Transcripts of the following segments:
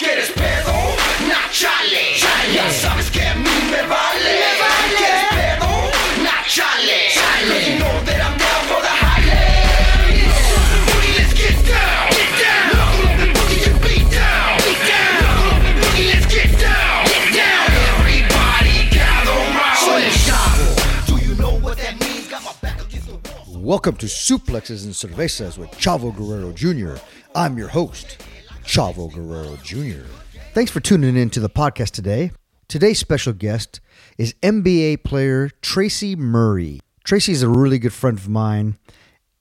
¿Quieres pedo? Nah, chale. Ya sabes que a mí me vale. ¿Quieres pedo? Chale. You know that I'm down for the highlights. Boogie, let's get down. Get down. Knuckle up and boogie and beat down. Beat down. Knuckle up and boogie, let's get down. Get down. Everybody gather round. Do you know what that means? Got my back against the wall. Welcome to Suplexes and Cervezas with Chavo Guerrero Jr. I'm your host, Chavo Guerrero Jr. Thanks for tuning in to the podcast today. Today's special guest is NBA player Tracy Murray. Tracy is a really good friend of mine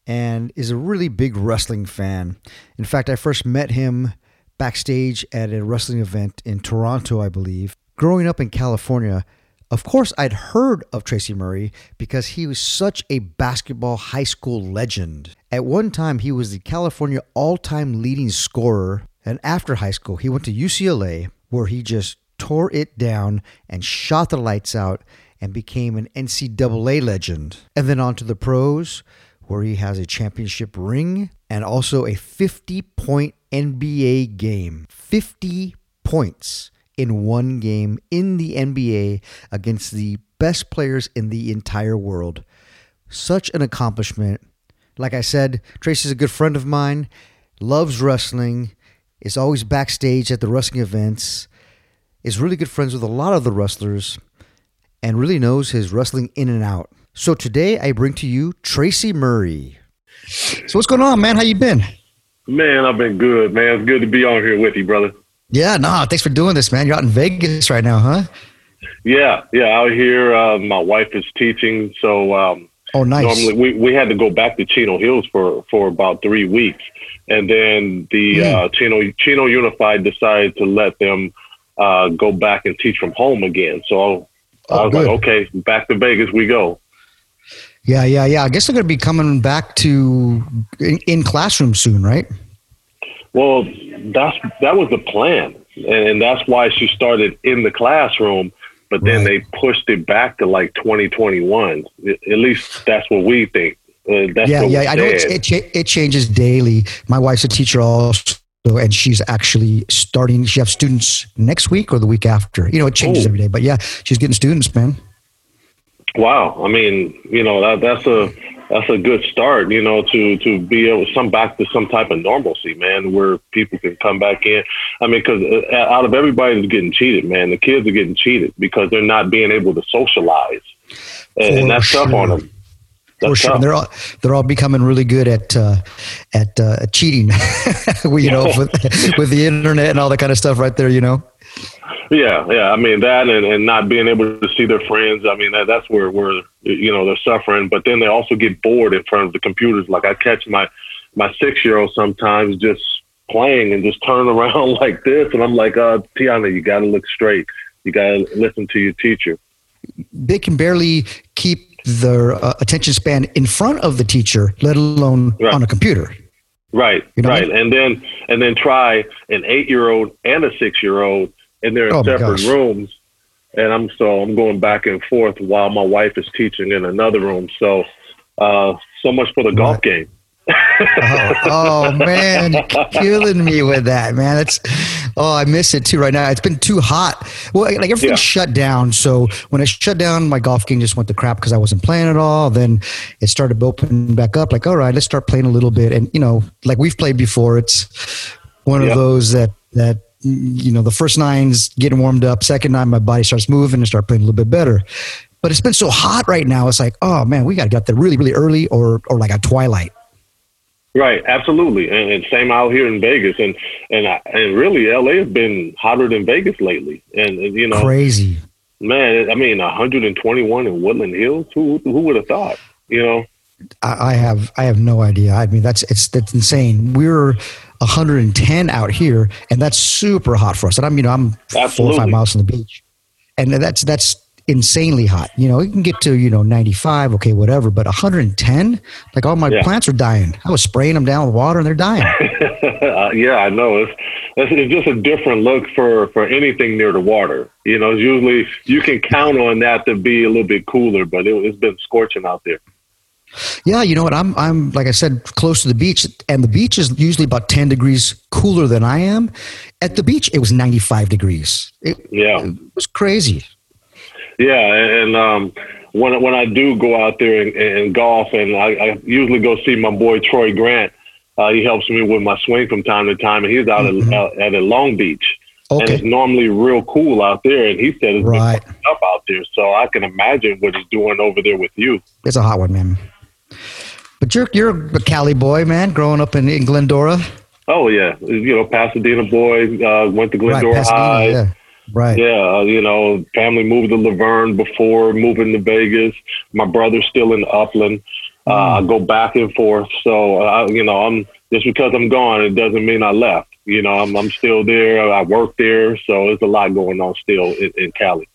and is a really big wrestling fan. In fact, I first met him backstage at a wrestling event in Toronto, I believe. Growing up in California, of course, I'd heard of Tracy Murray because he was such a basketball high school legend. At one time, he was the California all time leading scorer. And after high school, he went to UCLA where he just tore it down and shot the lights out and became an NCAA legend. And then on to the pros where he has a championship ring and also a 50 point NBA game. 50 points in one game in the NBA against the best players in the entire world. Such an accomplishment. Like I said, Tracy's a good friend of mine, loves wrestling, is always backstage at the wrestling events, is really good friends with a lot of the wrestlers, and really knows his wrestling in and out. So today I bring to you Tracy Murray. So what's going on, man? How you been? Man, I've been good, man. It's good to be on here with you, brother. Yeah, no, thanks for doing this, man. You're out in Vegas right now, huh? Yeah, yeah. Out here, uh, my wife is teaching, so um, Oh, nice. normally we, we had to go back to Chino Hills for for about three weeks, and then the Hmm. uh, Chino Chino Unified decided to let them uh, go back and teach from home again. So I Oh, was good. like, okay, back to Vegas we go. Yeah, yeah, yeah. I guess they're going to be coming back to in, in classroom soon, right? Well, that's that was the plan, and that's why she started in the classroom. But then Right. they pushed it back to like 2021. At least that's what we think. Uh, that's yeah, yeah. I know said. it it changes daily. My wife's a teacher also, and she's actually starting. She has students next week or the week after. You know, it changes Oh. every day, but yeah, she's getting students, man. Wow, I mean, you know, that, that's a that's a good start. You know, to to be able to come back to some type of normalcy, man, where people can come back in. I mean, because out of everybody that's getting cheated, man, the kids are getting cheated because they're not being able to socialize, and, and For that's tough on sure. them. For That's sure, tough. they're all they're all becoming really good at uh, at uh, cheating. You know, with with the internet and all that kind of stuff, right there. You know. Yeah, yeah. I mean that, and, and not being able to see their friends. I mean that, that's where where you know they're suffering. But then they also get bored in front of the computers. Like I catch my my six year old sometimes just playing and just turn around like this, and I'm like, uh, Tiana, you got to look straight. You got to listen to your teacher. they can barely keep their uh, attention span in front of the teacher, let alone Right. on a computer. Right, You know? right. And then and then try an eight year old and a six year old, and they're in Oh, separate rooms. And I'm so I'm going back and forth while my wife is teaching in another room. So uh, so much for the golf game. oh, oh, man, killing me with that, man. That's oh, I miss it too right now. It's been too hot. Well, like everything Yeah. shut down. So when I shut down, my golf game just went to crap because I wasn't playing at all. Then it started opening back up. Like, all right, let's start playing a little bit. And you know, like we've played before, it's one Yeah. of those that that you know the first nine's getting warmed up. Second nine, my body starts moving and start playing a little bit better. But it's been so hot right now. It's like, oh man, we got to get there really, really early, or or like a twilight. Right, absolutely, and, and same out here in Vegas, and and I, and really, LA has been hotter than Vegas lately, and, and you know, Crazy. man, I mean, 121 in Woodland Hills, who who would have thought, you know? I, I have I have no idea. I mean, that's it's that's insane. We're 110 out here, and that's super hot for us. And I'm you know I'm four or five miles from the beach, and that's that's insanely hot. You know, it can get to you know 95, okay, whatever, but 110, like all my Yeah. plants are dying. I was spraying them down with water, and they're dying. uh, yeah, I know. It's, it's it's just a different look for for anything near the water. You know, it's usually you can count on that to be a little bit cooler, but it, it's been scorching out there. Yeah, you know what? I'm I'm like I said, close to the beach, and the beach is usually about 10 degrees cooler than I am. At the beach, it was 95 degrees. It, Yeah. it was crazy. Yeah, and, um, when when I do go out there and, and golf, and I, I usually go see my boy Troy Grant. Uh, he helps me with my swing from time to time, and he's out Mhm. at, at Long Beach, and it's normally real cool out there. And he said it's right. been up out there, so I can imagine what he's doing over there with you. It's a hot one, man. But you're you're a Cali boy, man, growing up in, in Glendora, Oh yeah, you know Pasadena boy, uh, went to Glendora right? High. yeah, right. Yeah, uh, you know, family moved to La Verne before moving to Vegas. My brother's still in Upland. Uh, I go back and forth. So, uh, you know, I'm just because I'm gone, it doesn't mean I left. You know, I'm, I'm still there. I work there. So there's a lot going on still in, in Cali.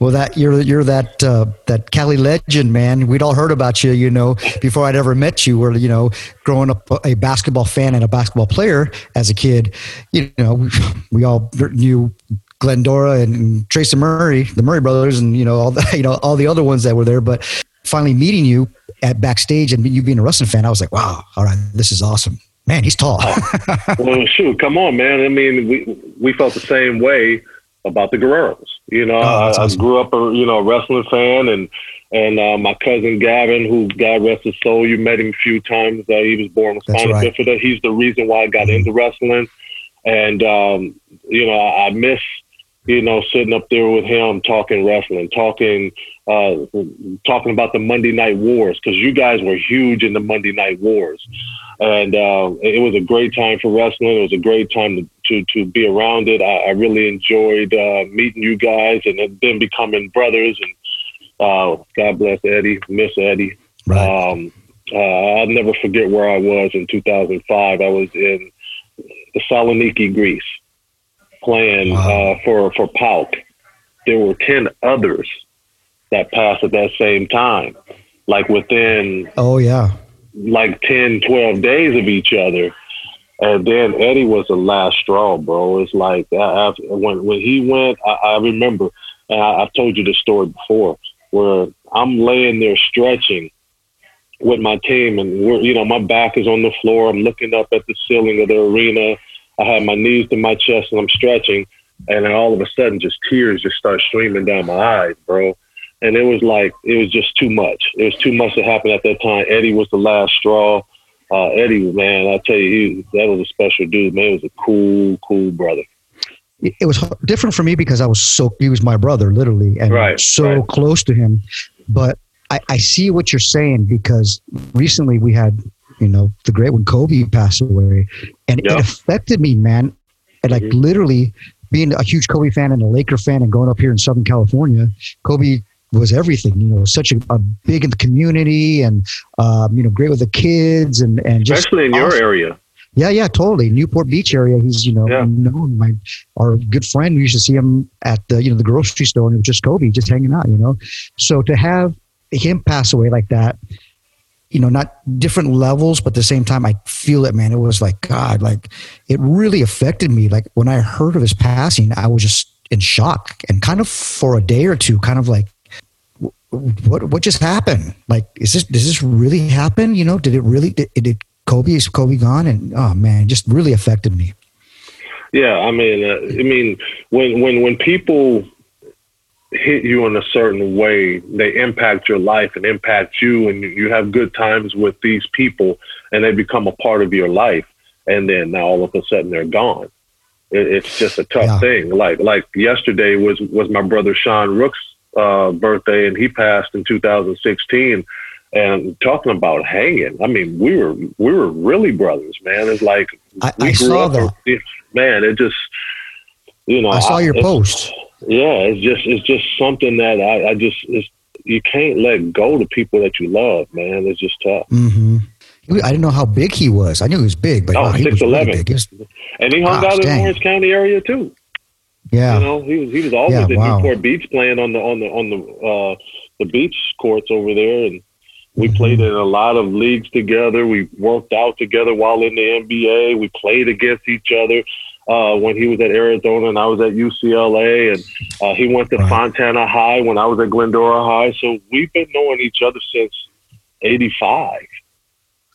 Well, that you're you're that uh, that Cali legend, man. We'd all heard about you, you know, before I'd ever met you. Where you know, growing up a basketball fan and a basketball player as a kid, you know, we, we all knew Glendora and Tracy Murray, the Murray brothers, and you know all the you know all the other ones that were there. But finally meeting you at backstage and you being a wrestling fan, I was like, wow, all right, this is awesome. Man, he's tall. well, shoot, come on, man. I mean, we we felt the same way about the Guerreros. You know, Oh, I, awesome. I grew up a you know a wrestling fan, and and uh, my cousin Gavin, who God rest his soul, you met him a few times. Uh, he was born with That's spina right. bifida. He's the reason why I got into wrestling, and um, you know, I, I miss you know sitting up there with him talking wrestling, talking uh, talking about the Monday Night Wars because you guys were huge in the Monday Night Wars and uh, it was a great time for wrestling. It was a great time to to, to be around it. I, I really enjoyed uh, meeting you guys and then becoming brothers. And uh, God bless Eddie, Miss Eddie. right. Um, uh, I'll never forget where I was in 2005. I was in Thessaloniki, Greece, playing Wow. uh, for for PAOK. There were ten others that passed at that same time, like within Oh yeah. Like 10, 12 days of each other. And then Eddie was the last straw, bro. It's like I, when when he went, I, I remember, and I, I've told you the story before, where I'm laying there stretching with my team, and we're you know my back is on the floor. I'm looking up at the ceiling of the arena. I have my knees to my chest, and I'm stretching, and then all of a sudden, just tears just start streaming down my eyes, bro and it was like it was just too much. It was too much to happen at that time. Eddie was the last straw. Uh, Eddie, man, I tell you, he, that was a special dude. Man, he was a cool, cool brother. it was different for me because I was so he was my brother literally and Right, so right. close to him. But I, I see what you're saying because recently we had you know the great when Kobe passed away, and Yeah. it affected me, man. And like Mhm. literally being a huge Kobe fan and a Laker fan and growing up here in Southern California, Kobe was everything. You know, such a, a big in the community and um, you know great with the kids and and just Especially in your area. Yeah, yeah, totally. Newport Beach area. He's you know Yeah. known. My our good friend. We used to see him at the you know the grocery store, and it was just Kobe, just hanging out. You know, so to have him pass away like that, you know, not different levels, but at the same time, I feel it, man. It was like God, like it really affected me. Like when I heard of his passing, I was just in shock and kind of for a day or two, kind of like. "Wh- What what just happened? Like, is this does this really happen? You know, did it really did, did Kobe is Kobe gone, and oh man, it just really affected me. Yeah, I mean, uh, I mean, when when when people hit you in a certain way, they impact your life and impact you, and you have good times with these people, and they become a part of your life, and then now all of a sudden they're gone. It, it's just a tough Yeah. thing. Like like yesterday was was my brother Sean Rooks' uh, birthday, and he passed in 2016. And talking about hanging, I mean, we were we were really brothers, man. It's like I, I saw that. Man, it just you know. I saw your post. Yeah, it's just it's just something that I, I just it's, you can't let go to people that you love, man. It's just tough. hmm I didn't know how big he was. I knew he was big, but Oh, wow, he was really big. He was- And he hung Gosh, out in dang. the Orange County area too. Yeah, You know, he was he was always Yeah, at wow. Newport Beach playing on the on the on the uh, the beach courts over there, and we Mhm. played in a lot of leagues together. We worked out together while in the NBA. We played against each other. Uh, when he was at Arizona and I was at UCLA, and uh, he went to Right. Fontana High when I was at Glendora High. So we've been knowing each other since '85,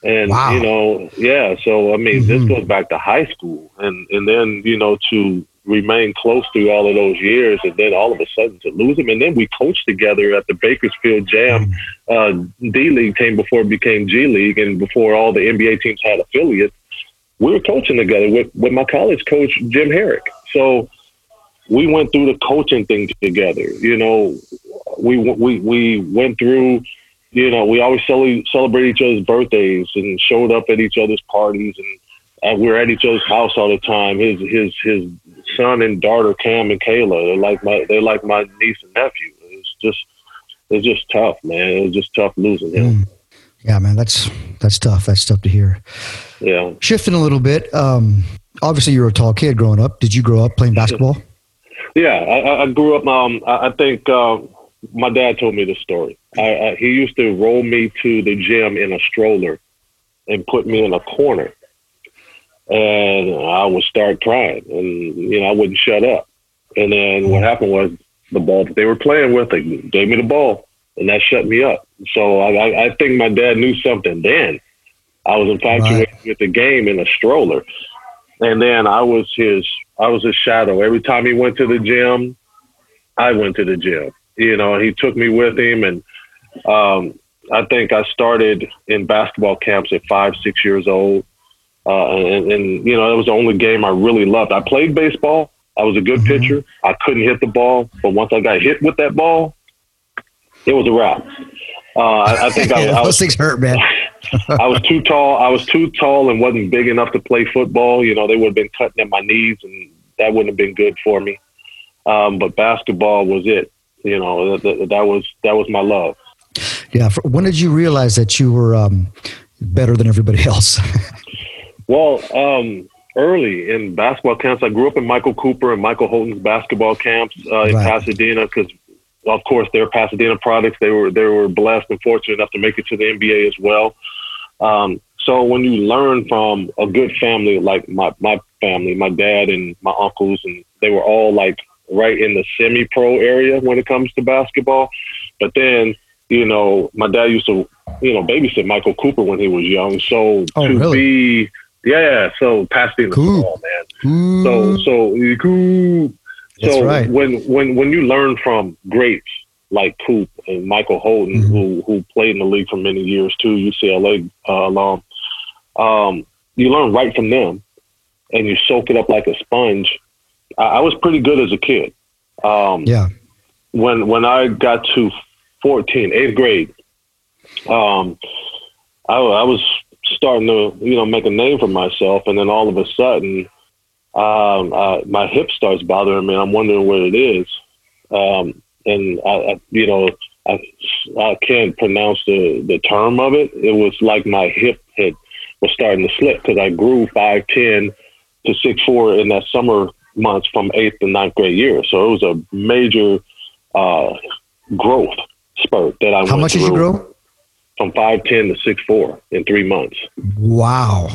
and Wow. you know, yeah. So I mean, this Mhm. goes back to high school, and and then you know to remain close through all of those years, and then all of a sudden to lose him, and then we coached together at the Bakersfield Jam. Uh, D League came before it became G League, and before all the NBA teams had affiliates. We were coaching together with with my college coach Jim Harrick. So we went through the coaching thing together. You know, we we we went through. You know, we always cele- celebrate each other's birthdays and showed up at each other's parties, and uh, we were at each other's house all the time. His his his son and daughter Cam and Kayla, they're like my they're like my niece and nephew. It's just it's just tough, man. It was just tough losing him. Mm. yeah, man. That's that's tough. That's tough to hear. Yeah. Shifting a little bit. Um, obviously, you were a tall kid growing up. Did you grow up playing basketball? Yeah, I, I- I grew up. Um, I I think uh, my dad told me this story. I, I, he used to roll me to the gym in a stroller and put me in a corner, and I would start crying, and you know I wouldn't shut up. And then what happened was the ball that they were playing with, they gave me the ball, and that shut me up. So I, I, I think my dad knew something then. I was infatuated with the game in a stroller, and then I was his I was his shadow. Every time he went to the gym, I went to the gym. You know, he took me with him, and um, I think I started in basketball camps at five, six years old. Uh, and, and you know, that was the only game I really loved. I played baseball. I was a good Mhm. pitcher. I couldn't hit the ball, but once I got hit with that ball, it was a wrap. Uh, I, I think I, I Those was things hurt, man. I was too tall. I was too tall and wasn't big enough to play football. You know, they would have been cutting at my knees, and that wouldn't have been good for me. Um, but basketball was it. You know, that, that, that was that was my love. Yeah. When did you realize that you were um, better than everybody else? Well, um, early in basketball camps, I grew up in Michael Cooper and Michael Holton's basketball camps uh, in Right. Pasadena because, of course, they're Pasadena products. They were they were blessed and fortunate enough to make it to the NBA as well. Um, so when you learn from a good family like my my family, my dad and my uncles, and they were all like right in the semi-pro area when it comes to basketball. But then, you know, my dad used to, you know, babysit Michael Cooper when he was young. So Oh, to really? be, yeah, yeah. so Pasadena Cool. small, man. So so Coop. That's So right. when when when you learn from greats like Coop and Michael Holton, Mhm. who who played in the league for many years too, UCLA uh, alum, um, you learn right from them, and you soak it up like a sponge. I, I was pretty good as a kid. Um, yeah. when when I got to 14, eighth grade, um, I, I was starting to you know make a name for myself, and then all of a sudden, um, uh, my hip starts bothering me. I'm wondering what it is, um, and I, I, you know, I I can't pronounce the the term of it. It was like my hip had was starting to slip because I grew five ten to six four in that summer months from eighth to ninth grade year. So it was a major uh, growth spurt that I How much did you through grow? From five ten to six four in three months. Wow.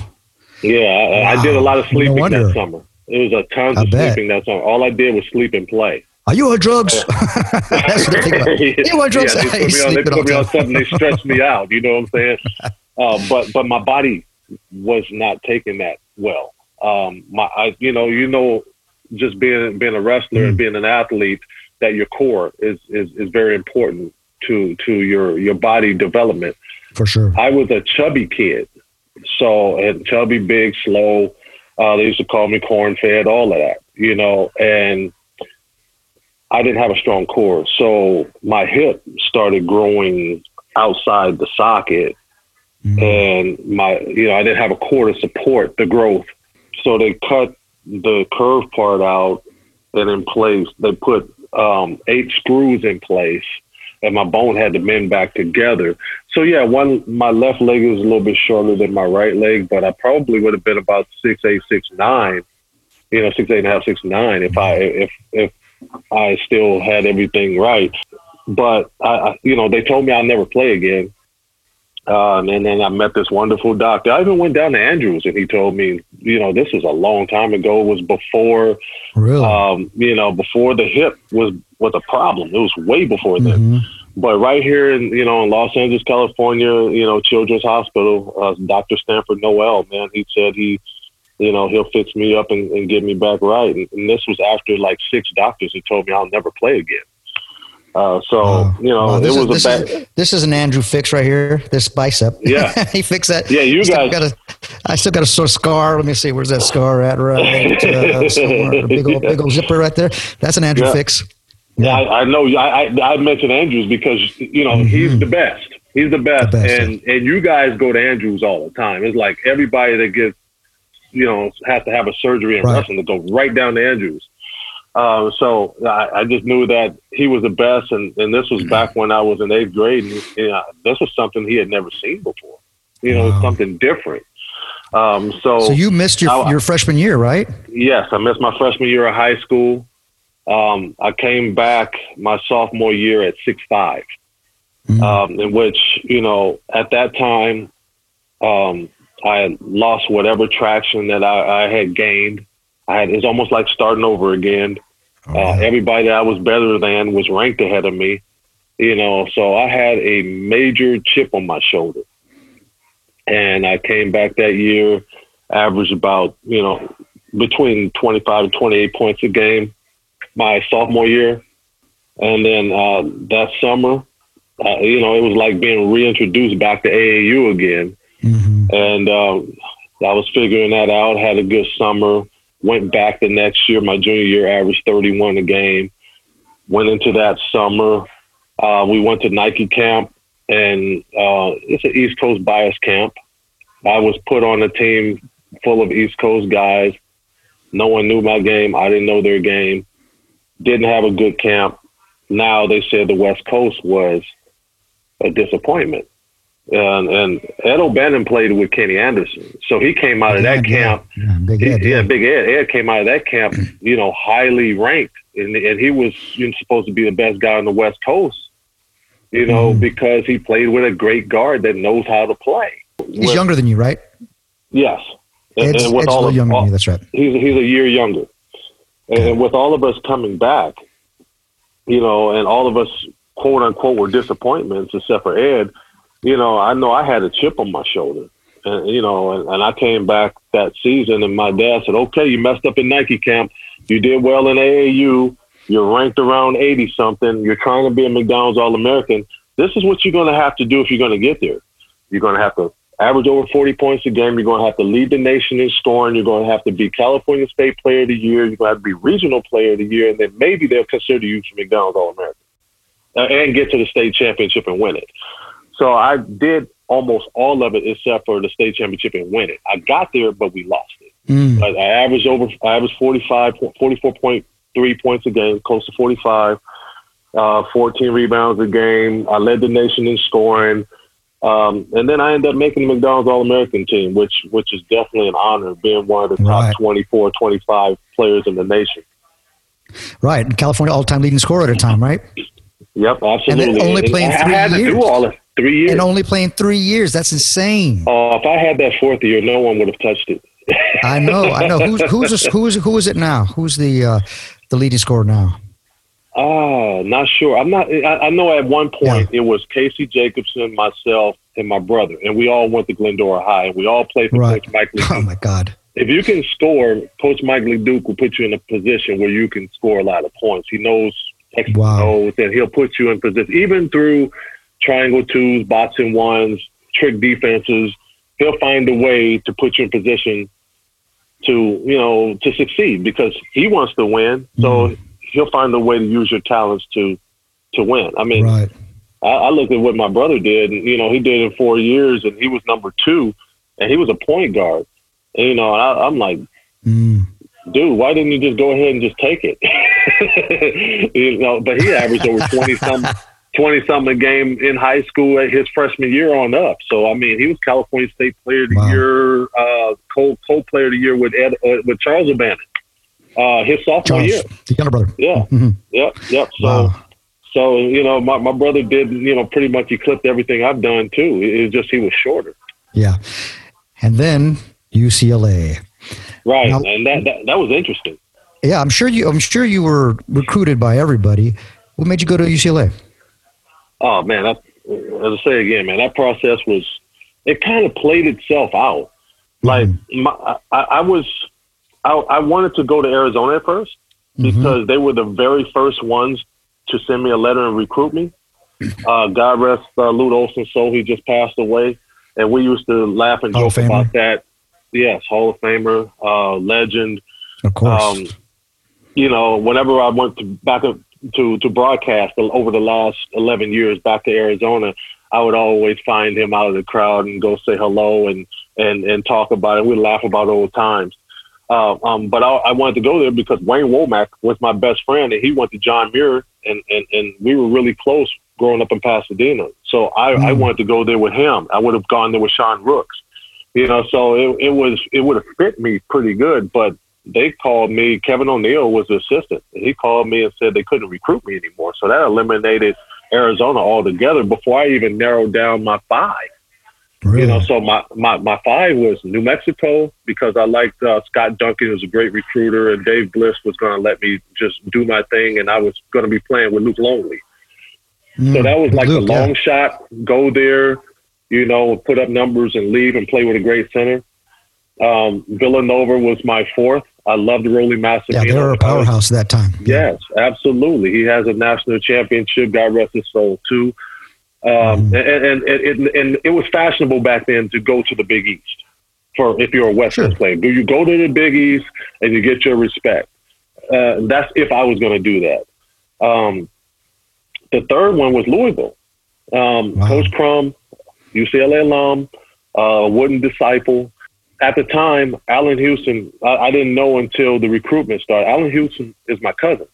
Yeah, I, I did a lot of Wow. No sleeping that summer. It was a tons of bet. sleeping that summer. All I did was sleep and play. Are you on drugs? That's what I think. You on drugs? Yeah, they put me on, they put me on something. They stretched me out. You know what I'm saying? Uh, but but my body was not taking that well. Um, my, I, you know, you know, just being being a wrestler and being an athlete, that your core is is is very important to to your your body development. For sure. I was a chubby kid, so and chubby, big, slow. Uh, they used to call me corn fed, all of that, you know, and I didn't have a strong core, so my hip started growing outside the socket, and my you know I didn't have a core to support the growth, so they cut the curve part out, and in place they put um, eight screws in place, and my bone had to mend back together. So yeah, one my left leg is a little bit shorter than my right leg, but I probably would have been about six eight six nine, you know, six eight and a half six nine if I if if I still had everything right. But I, I you know, they told me I'll never play again. Um, and then I met this wonderful doctor. I even went down to Andrews, and he told me, you know, this was a long time ago. It was before Really? um, you know, before the hip was was a problem. It was way before then. Mhm. But right here in you know in Los Angeles, California, you know, Children's Hospital, uh, Dr. Stanford Noel, man, he said he, you know, he'll fix me up and, and get me back right. And, and this was after like six doctors who told me I'll never play again. Uh, so you know, Wow, it this, was is, a this, bad. is, this is an Andrew fix right here. This bicep. Yeah. he fixed that. Yeah, you guys- Got a, I still got a sort of scar. Let me see. Where's that scar at? Right. Uh, somewhere. Big old, big old zipper right there. That's an Andrew Yeah. fix. Yeah, I, I know. I, I I mentioned Andrews because you know he's the best. He's the best, Mm-hmm. The best, and and you guys go to Andrews all the time. It's like everybody that gets you know has to have a surgery in Right. wrestling to go right down to Andrews. Um, so I, I just knew that he was the best, and, and this was back when I was in eighth grade. And, you know, this was something he had never seen before. You know, Wow. something different. Um, so, So you missed your, I- your freshman year, right? Yes, I missed my freshman year of high school. Um, I came back my sophomore year at six five, Mhm. um, in which you know at that time um, I had lost whatever traction that I, I had gained. I had it's almost like starting over again. Oh, Uh, everybody that I was better than was ranked ahead of me, you know. So I had a major chip on my shoulder, and I came back that year, averaged about you know between twenty five and twenty eight points a game, my sophomore year, and then uh, that summer, uh, you know, it was like being reintroduced back to AAU again Mhm. and um, I was figuring that out. Had a good summer. Went back the next year. My junior year, averaged 31 a game. Went into that summer. Uh, we went to Nike camp, and uh, it's an East Coast bias camp. I was put on a team full of East Coast guys. No one knew my game. I didn't know their game. Didn't have a good camp. Now they said the West Coast was a disappointment and and Ed O'Bannon played with Kenny Anderson, so he came out of that camp. Yeah, big He- Ed, yeah, yeah. Big Ed. Ed came out of that camp, you know, highly ranked, and and he was you know, supposed to be the best guy on the West Coast, you know, Mm. because he played with a great guard that knows how to play. He's With- younger than you, right? Yes, And- Ed's, and with Ed's a all younger all- than you. That's right. he's he's a year younger, and with all of us coming back, you know, and all of us quote unquote were disappointments except for Ed. You know, I know I had a chip on my shoulder, and you know, and, and I came back that season, and my dad said, "Okay, you messed up in Nike camp. You did well in AAU. You're ranked around eighty something. You're trying to be a McDonald's All American. This is what you're going to have to do if you're going to get there. You're going to have to average over 40 points a game. You're going to have to lead the nation in scoring. You're going to have to be California State Player of the Year. You're going to have to be Regional Player of the Year, and then maybe they'll consider you for McDonald's All American uh, and get to the state championship and win it. So I did almost all of it except for the state championship and win it. I got there, but we lost it. Mm. I, I averaged over, I averaged 45, 44.3 points a game, close to 45, uh, 14 rebounds a game. I led the nation in scoring. Um, and then I ended up making the McDonald's All American team, which which is definitely an honor, being one of the top Right. 24, 25 players in the nation. Right. And California all time leading scorer at a time, right? Yep, absolutely. And only playing I three years. do all of three years. And only playing three years. That's insane. Uh, if I had that fourth year, no one would have touched it. I know. I know. Who's who's who's who is it now? Who's the uh, the leading scorer now? Ah, not sure. I'm not. I, I know at one point it was Casey Jacobsen, myself, and my brother, and we all went to Glendora High, and we all played for Right. Coach Mike Lee. Oh my God. if you can score, Coach Mike LeDuc will put you in a position where you can score a lot of points. He knows X Wow. knows, and he'll put you in position, even through triangle twos, boxing ones, trick defenses. He'll find a way to put you in position to you know to succeed because he wants to win. So he'll find a way to use your talents to to win. I mean, Right. I, I look at what my brother did, and you know, he did it four years, and he was number two, and he was a point guard. And, you know, I, I'm like, Mm. dude, why didn't you just go ahead and just take it? you know, but he averaged over twenty some, twenty something a game in high school at his freshman year on up. So I mean, he was California State Player of the Wow. Year, uh, Player of the Year with Ed, uh, with Charles O'Bannon, uh, his sophomore Charles, year. younger brother. Yeah, Mhm. yep, yep. So. Wow. So you know, my, my brother did you know pretty much eclipse everything I've done too. It just he was shorter, Yeah. And then UCLA. right? Now- and that, that that was interesting. Yeah, I'm sure you. I'm sure you were recruited by everybody. What made you go to UCLA? Oh man, that, as I say again, man, that process was it kind of played itself out. Like my, I, I was, I, I wanted to go to Arizona at 1st because they were the very first ones to send me a letter and recruit me. Uh, God rest uh, Lute Olson's soul; he just passed away, and we used to laugh and joke about that. Yes, Hall of Famer, uh, legend. Of course. Um, you know, whenever I went to back up to to broadcast over the last eleven years back to Arizona, I would always find him out of the crowd and go say hello and and and talk about it. We'd laugh about old times. Uh, um, but I, I wanted to go there because Wayne Womack was my best friend, and he went to John Muir, and and and we were really close growing up in Pasadena. So I, I Mm. wanted to go there with him. I would have gone there with Sean Rooks. You know, so it, it was it would have fit me pretty good, but they called me. Kevin O'Neill was the assistant. and He called me and said they couldn't recruit me anymore. So that eliminated Arizona altogether before I even narrowed down my five. You know, so my, my, my five was New Mexico because I liked uh, Scott Duncan, who was a great recruiter, and Dave Bliss was going to let me just do my thing, and I was going to be playing with Luke Longley. So Mm. that was like Luke, the yeah. long shot. Go there, you know, put up numbers and leave and play with a great center. Um, Villanova was my fourth. I loved Rollie Massimino. Yeah, they were a powerhouse at that time. Yes, absolutely. He has a national championship. God rest his soul too. Um, Mm-hmm. and, and, and, and it was fashionable back then to go to the Big East for if you're a Western Sure. Player. Do you go to the Big East and you get your respect? Uh, that's if I was going to do that. Um, the third one was Louisville. Um, Wow. Coach Crum, UCLA alum, uh, wooden disciple. At the time, Allan Houston, I, I didn't know until the recruitment started. Allan Houston is my cousin,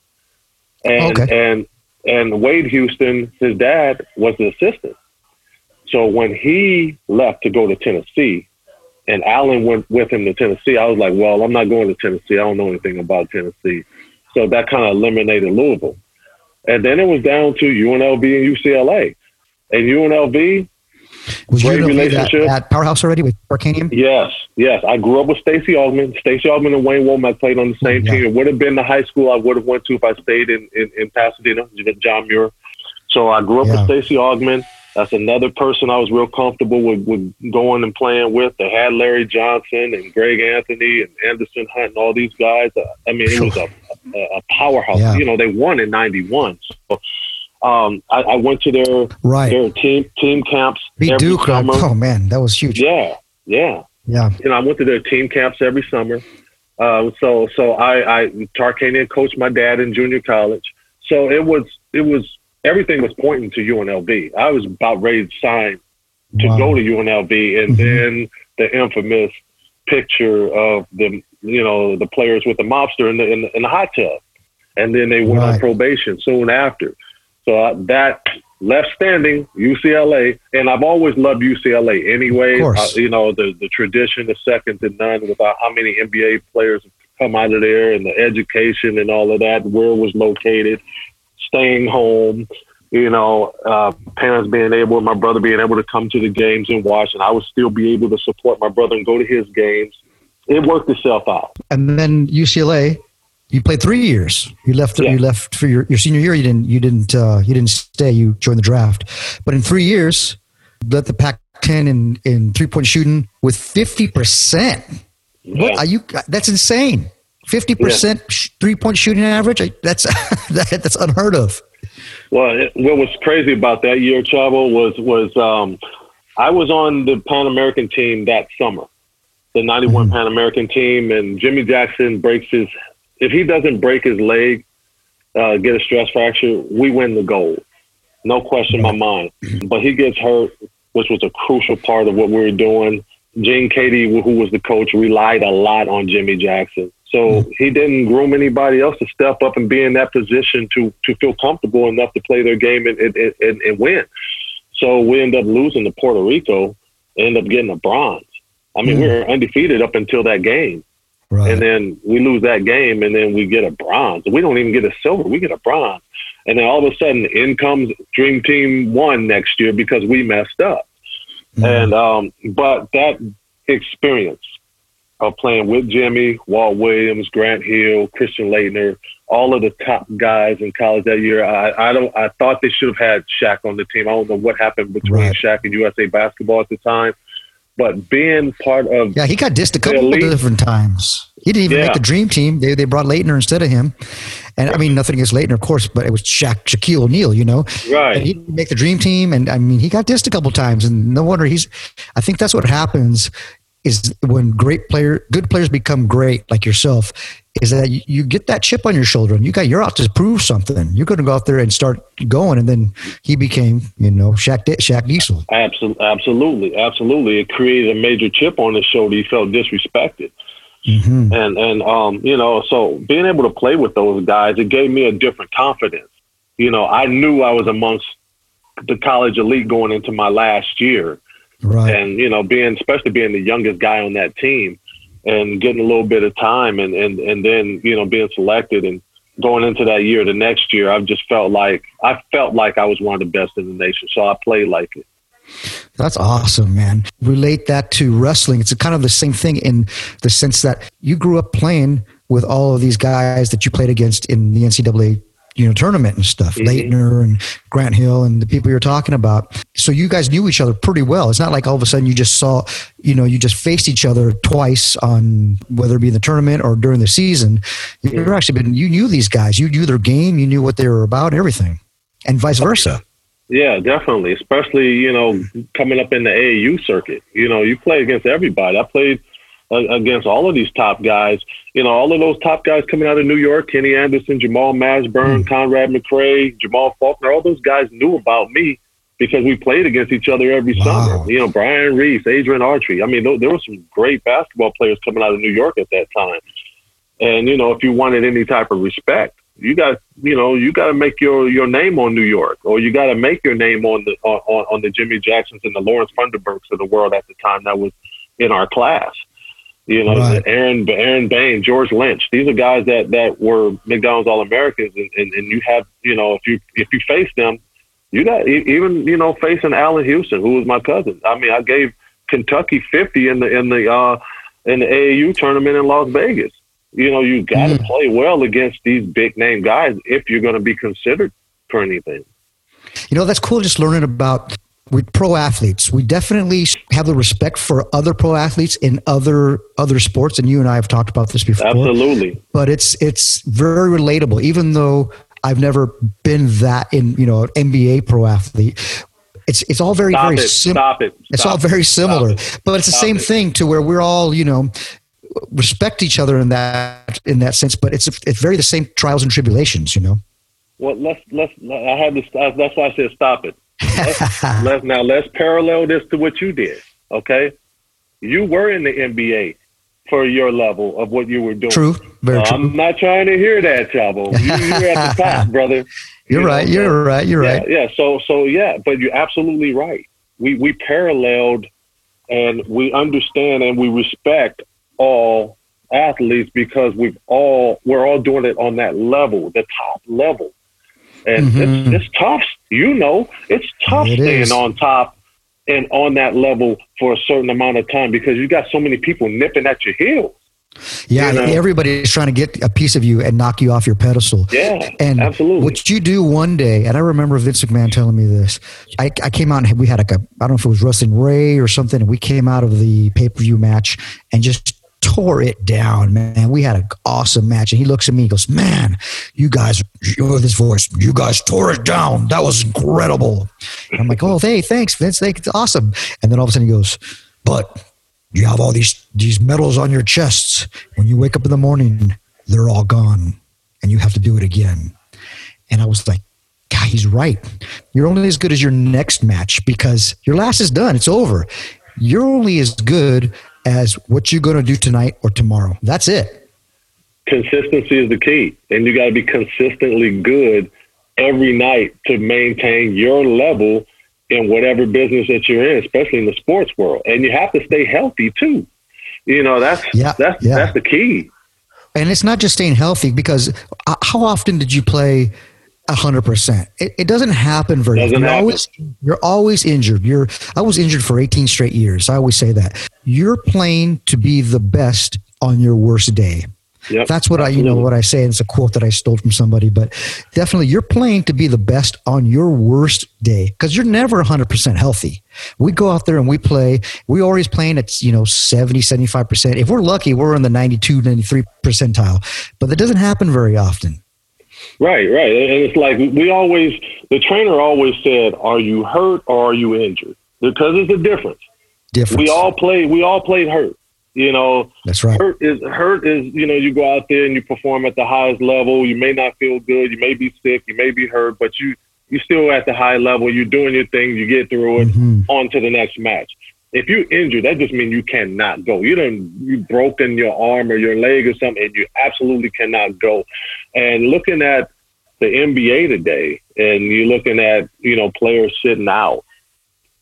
and Okay. and and Wade Houston, his dad, was the assistant. So when he left to go to Tennessee, and Allan went with him to Tennessee, I was like, well, I'm not going to Tennessee. I don't know anything about Tennessee. So that kind of eliminated Louisville. And then it was down to UNLV and UCLA. And UNLV, Was Great you relationship. at, at Powerhouse already with Tarkanian? yes, yes. I grew up with Stacey Augmon. Stacey Augmon and Wayne Womack played on the same Yeah. team. It would have been the high school I would have went to if I stayed in, in, in Pasadena, John Muir. So I grew up Yeah. with Stacey Augmon. That's another person I was real comfortable with, with going and playing with. They had Larry Johnson and Greg Anthony and Anderson Hunt and all these guys. Uh, I mean, it was a, a, a powerhouse. Yeah. You know, they won in '91. So um, I, I went to their Right. their team team camps Beat every Duke. summer. Oh man, that was huge. Yeah, yeah. Yeah. You know, I went to their team camps every summer. Uh, so, so I, I Tarkanian coached my dad in junior college. So it was, it was everything was pointing to UNLV. I was about ready to sign to Wow. go to UNLV, and Mhm. then the infamous picture of the, you know, the players with the mobster in the in the, in the hot tub, and then they went on probation soon after. So that left standing UCLA, and I've always loved UCLA anyway. Of. Uh, you know, the the tradition is second to none. Without how many NBA players have come out of there, and the education and all of that, where it was located, staying home. You know, uh, parents being able, my brother being able to come to the games and watch, and I would still be able to support my brother and go to his games. It worked itself out. And then UCLA, you played three years. You left. Yeah. You left for your, your senior year. You didn't. You didn't. Uh, you didn't stay. You joined the draft. But in three years, led the Pac-10 in in three point shooting with fifty percent. What are you? That's insane. Fifty percent three point shooting average. That's that, that's unheard of. Well, it, what was crazy about that year, Chavo, was was um, I was on the Pan American team that summer, the '91 Pan American team, and Jimmy Jackson breaks his. If he doesn't break his leg, uh, get a stress fracture, we win the gold, no question in my mind. But he gets hurt, which was a crucial part of what we were doing. Gene Keady, who was the coach, relied a lot on Jimmy Jackson. So he didn't groom anybody else to step up and be in that position to to feel comfortable enough to play their game and and, and, and win. So we end up losing to Puerto Rico, end up getting a bronze. I mean, we were undefeated up until that game, Right. and then we lose that game, and then we get a bronze. We don't even get a silver; we get a bronze. And then all of a sudden, in comes Dream Team One next year because we messed up. And um, but that experience of playing with Jimmy, Walt Williams, Grant Hill, Christian Laettner, all of the top guys in college that year. I, I don't. I thought they should have had Shaq on the team. I don't know what happened between Right. Shaq and USA Basketball at the time, but being part of yeah, he got dissed a couple of different times. He didn't even Yeah. make the dream team. They they brought Laettner instead of him. And I mean, nothing against Laettner, of course, but it was Shaq, Shaquille O'Neal, you know. Right. And he didn't make the dream team, and I mean, he got dissed a couple times, and no wonder he's. I think that's what happens is when great player, good players become great, like yourself, is that you, get that chip on your shoulder, and you got you're out to prove something. You're going to go out there and start going, and then he became, you know, Shaq Shaq Diesel. Absolutely, absolutely, absolutely. It created a major chip on his shoulder. He felt disrespected, hmm and and um, you know, so being able to play with those guys, it gave me a different confidence. You know, I knew I was amongst the college elite going into my last year, Right. and you know, being especially being the youngest guy on that team, and getting a little bit of time, and and and then you know being selected and going into that year, the next year, I've just felt like I felt like I was one of the best in the nation. So I played like it. That's awesome, man. Relate that to wrestling. It's kind of the same thing in the sense that you grew up playing with all of these guys that you played against in the NCAA, you know, tournament and stuff. Mhm. Laettner and Grant Hill and the people you're talking about. So you guys knew each other pretty well. It's not like all of a sudden you just saw, you know, you just faced each other twice on whether it be in the tournament or during the season. You're actually been you knew these guys. You knew their game. You knew what they were about. Everything, and vice versa. Yeah, definitely. Especially, you know, coming up in the AAU circuit. You know, you play against everybody. I played against all of these top guys. You know, all of those top guys coming out of New York, Kenny Anderson, Jamal Mashburn, hmm. Conrad McRae, Jamal Faulkner, all those guys knew about me because we played against each other every Wow. summer. You know, Brian Reese, Adrian Autry. I mean, th- there were some great basketball players coming out of New York at that time. And, you know, if you wanted any type of respect, you got you know you got to make your your name on New York, or you got to make your name on the on, on the Jimmy Jacksons and the Lawrence Funderburkes of the world at the time that was in our class. You know, Right. Aaron Aaron Bain, George Lynch. These are guys that that were McDonald's All Americans, and, and and you have you know if you if you face them, you got even you know facing Allan Houston, who was my cousin. I mean, I gave Kentucky fifty in the in the uh, in the AAU tournament in Las Vegas. You know, you got to Mm. play well against these big name guys if you're going to be considered for anything. You know, that's cool just learning about with pro athletes. We definitely have the respect for other pro athletes in other other sports and you and I have talked about this before. Absolutely. But it's it's very relatable even though I've never been that in, you know, an NBA pro athlete. It's it's all very Stop very it. similar. Stop it. It's Stop all very similar, it. but it's the Stop same it. thing to where we're all, you know, respect each other in that in that sense. But it's it's very the same trials and tribulations, you know. Well, let's let's. I had to. That's why I said stop it. Let's, let's now let's parallel this to what you did. Okay, you were in the NBA for your level of what you were doing. True, very Uh, true. I'm not trying to hear that, Chavo. You, you're at the top, brother. You're You right. You're right. You're yeah, right. Yeah. So so yeah, but you're absolutely right. We we paralleled and we understand and we respect all athletes because we've all we're all doing it on that level, the top level. And Mhm. it's, it's tough, you know. It's tough It staying is. on top and on that level for a certain amount of time because you got so many people nipping at your heels. Yeah, You know? everybody's trying to get a piece of you and knock you off your pedestal. Yeah, and absolutely. What you do one day, and I remember Vince McMahon telling me this. I, I came out and we had like a, I don't know if it was Wrestling Ray or something, and we came out of the pay per view match and just tore it down, man. We had an awesome match, and he looks at me, he goes, "Man, you guys, you with his voice, you guys tore it down. That was incredible." And I'm like, "Oh, hey, thanks, Vince. Thanks, it's awesome." And then all of a sudden he goes, "But." You have all these these medals on your chests. When you wake up in the morning, they're all gone, and you have to do it again. And I was like, God, he's right. You're only as good as your next match because your last is done. It's over. You're only as good as what you're going to do tonight or tomorrow. That's it. consistency is the key, and you got to be consistently good every night to maintain your level in whatever business that you're in, especially in the sports world. And you have to stay healthy too. You know, that's Yeah, that's yeah. that's the key. And it's not just staying healthy because uh, how often did you play 100%? It, it doesn't happen very Doesn't often. You're happen. always, you're always injured. You're, I was injured for 18 straight years. I always say that. You're playing to be the best on your worst day. Yep. That's what I, you know, what I say. It's a quote that I stole from somebody, but definitely you're playing to be the best on your worst day because you're never 100% healthy. We go out there and we play. We always playing at, you know, 70, 75%. If we're lucky, we're in the 92, 93 percentile, but that doesn't happen very often. Right, right. And it's like we always, the trainer always said, "Are you hurt or are you injured?" Because it's a difference. Difference. We all play. We all played hurt. You know, That's right. hurt is hurt is you know you go out there and you perform at the highest level. You may not feel good. You may be sick. You may be hurt, but you you still at the high level. You're doing your thing. You get through it. Mhm. On to the next match. If you injured, that just means you cannot go. You done you broken your arm or your leg or something, and you absolutely cannot go. And looking at the NBA today, and you're looking at you know players sitting out.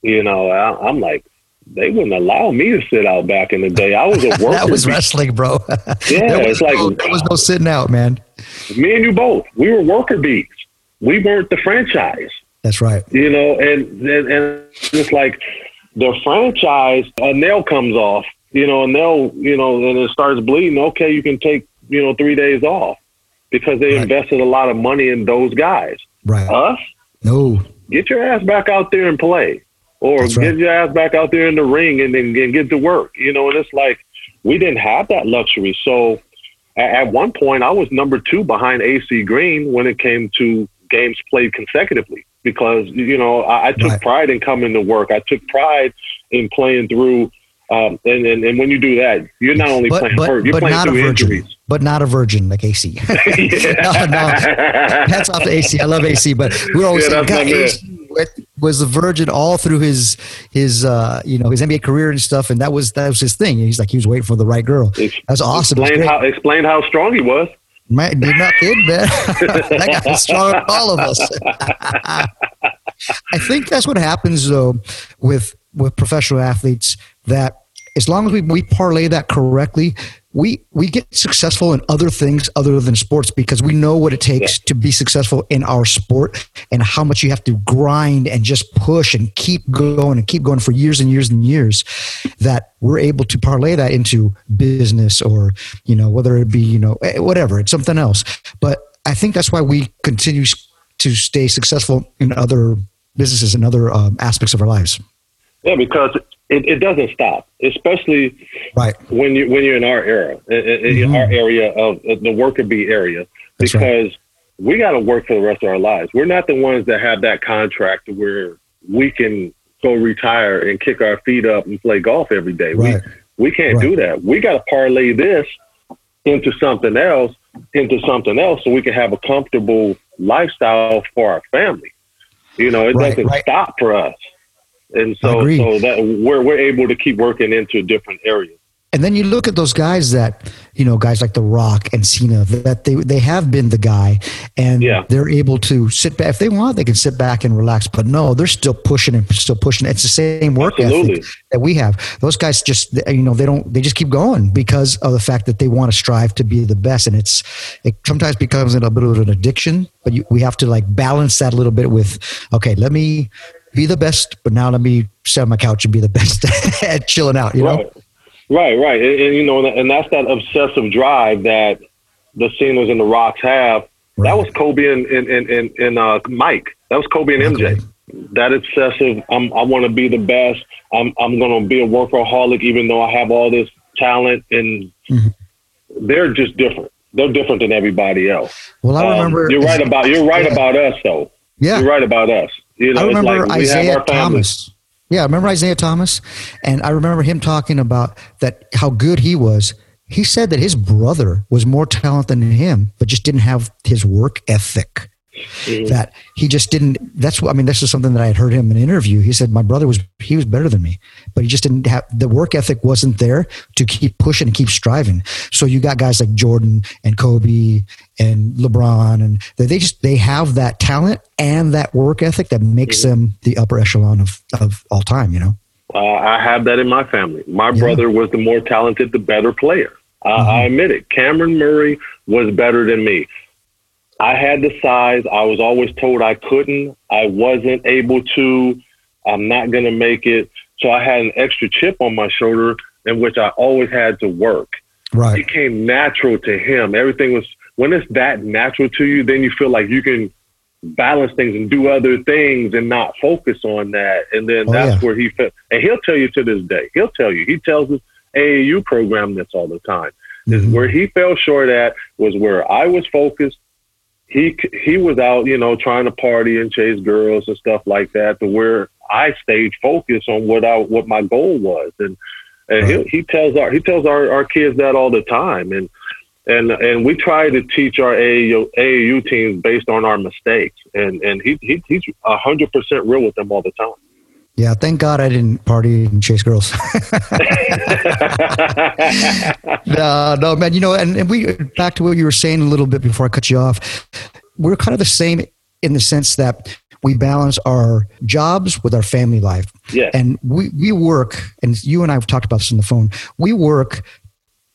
You know, I, I'm like, they wouldn't allow me to sit out back in the day. I was a worker. that was wrestling, bro. Yeah, it's like- no, there was no sitting out, man. me and you both. We were worker bees. We weren't the franchise. That's right. you know, and and, and it's like the franchise a nail comes off, you know, a nail, you know, and it starts bleeding. Okay, you can take you know three days off because they Right. invested a lot of money in those guys. Right. Us, no. get your ass back out there and play, or That's get right. your ass back out there in the ring and then and get to work. You know, and it's like we didn't have that luxury. So at, at one point, I was number two behind AC Green when it came to games played consecutively because you know I, I took Right. pride in coming to work. I took pride in playing through. Um, and, and and when you do that, you're not only But, playing but, hurt, you're but playing not a virgin. injuries. But not a virgin like AC. no, no. Hats off to AC. I love AC, but we're always Yeah, say that's God. AC was a virgin all through his his uh, you know his NBA career and stuff, and that was that was his thing. He's like he was waiting for the right girl. That's awesome. Explain how explain how strong he was. Man, you're not kidding, man. that guy's stronger than all of us. I think that's what happens though with with professional athletes that as long as we, we parlay that correctly, we we get successful in other things other than sports because we know what it takes to be successful in our sport and how much you have to grind and just push and keep going and keep going for years and years and years that we're able to parlay that into business or you know whether it be you know eh, whatever it's something else. But i think that's why we continue to stay successful in other businesses and other um, aspects of our lives. Yeah, because it, it doesn't stop, especially right when you when you're in our era, in, Mhm. our area of the worker bee area, That's right. because we got to work for the rest of our lives. We're not the ones that have that contract where we can go retire and kick our feet up and play golf every day. right We we can't do that. We got to parlay this into something else, into something else, so we can have a comfortable lifestyle for our family. You know, it doesn't stop for us. And so, so that we're we're able to keep working into different areas. And then you look at those guys that, you know, guys like The Rock and Cena, that they, they have been the guy and Yeah. they're able to sit back. If they want, they can sit back and relax. But no, they're still pushing and still pushing. It's the same work Absolutely. ethic that we have. Those guys just, you know, they don't, they just keep going because of the fact that they want to strive to be the best. And it's, it sometimes becomes a little bit of an addiction, but you, we have to like balance that a little bit with, okay, let me be the best, but now let me sit on my couch and be the best at chilling out, you know? Right. Right, right, and, and, you know, and that's that obsessive drive that the Cenas and the Rocks have. Right. That was Kobe and and and, and, uh, Mike. That was Kobe and MJ. That obsessive. I'm, I want to be the best. I'm I'm going to be a workaholic, even though I have all this talent. And Mhm. they're just different. They're different than everybody else. Well, I Um, remember. you're right about you're right Yeah. about us though. Yeah. You're right about us. You know, I remember like Isiah. Thomas. Yeah, I remember Isiah Thomas, and I remember him talking about that how good he was. He said that his brother was more talented than him, but just didn't have his work ethic. Mhm. That he just didn't. That's what I mean. This is something that I had heard him in an interview. He said my brother was he was better than me, but he just didn't have the work ethic wasn't there to keep pushing and keep striving. So you got guys like Jordan and Kobe and LeBron, and they, they just they have that talent and that work ethic that makes them the upper echelon of of all time. You know. Uh, I have that in my family. My Yeah. brother was the more talented, the better player. Uh, I admit it. Cameron Murray was better than me. I had the size. I was always told I couldn't. I wasn't able to. I'm not going to make it. So I had an extra chip on my shoulder in which I always had to work. Right. It came natural to him. Everything was, when it's that natural to you, then you feel like you can balance things and do other things and not focus on that. And then Oh, that's yeah. where he felt, and he'll tell you to this day, he'll tell you, he tells us AAU program this all the time. Is Mhm. where he fell short at was where I was focused. He he was out, you know, trying to party and chase girls and stuff like that. To where I stayed focused on what I what my goal was, and and Right. he he tells our he tells our, our kids that all the time, and and and we try to teach our AAU, AAU teams based on our mistakes, and and he, he he's a hundred percent real with them all the time. Yeah. Thank God I didn't party and chase girls. no, no, man. You know, and, and we back to what you were saying a little bit before I cut you off. We're kind of the same in the sense that we balance our jobs with our family life. yeah, and we we work and you and I have talked about this on the phone we work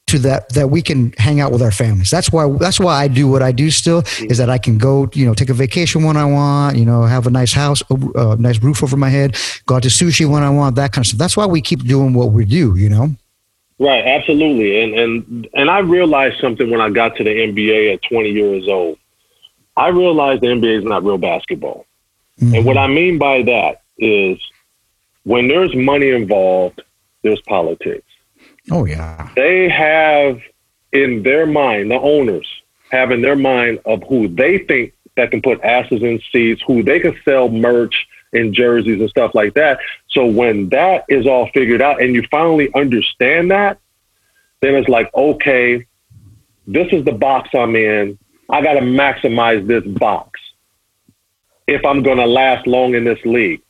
to that that we can hang out with our families that's why that's why I do what I do still is that I can go you know take a vacation when I want you know have a nice house a nice roof over my head go out to sushi when I want that kind of stuff that's why we keep doing what we do you know Right, absolutely. And and and I realized something when I got to the NBA at 20 years old. I realized the NBA is not real basketball. And mm-hmm. what I mean by that is when there's money involved, there's politics. Oh yeah They have in their mind, the owners have in their mind of who they think that can put asses in seats, who they can sell merch and jerseys and stuff like that. So when that is all figured out and you finally understand that, then it's like, okay, this is the box I'm in. I got to maximize this box if I'm going to last long in this league.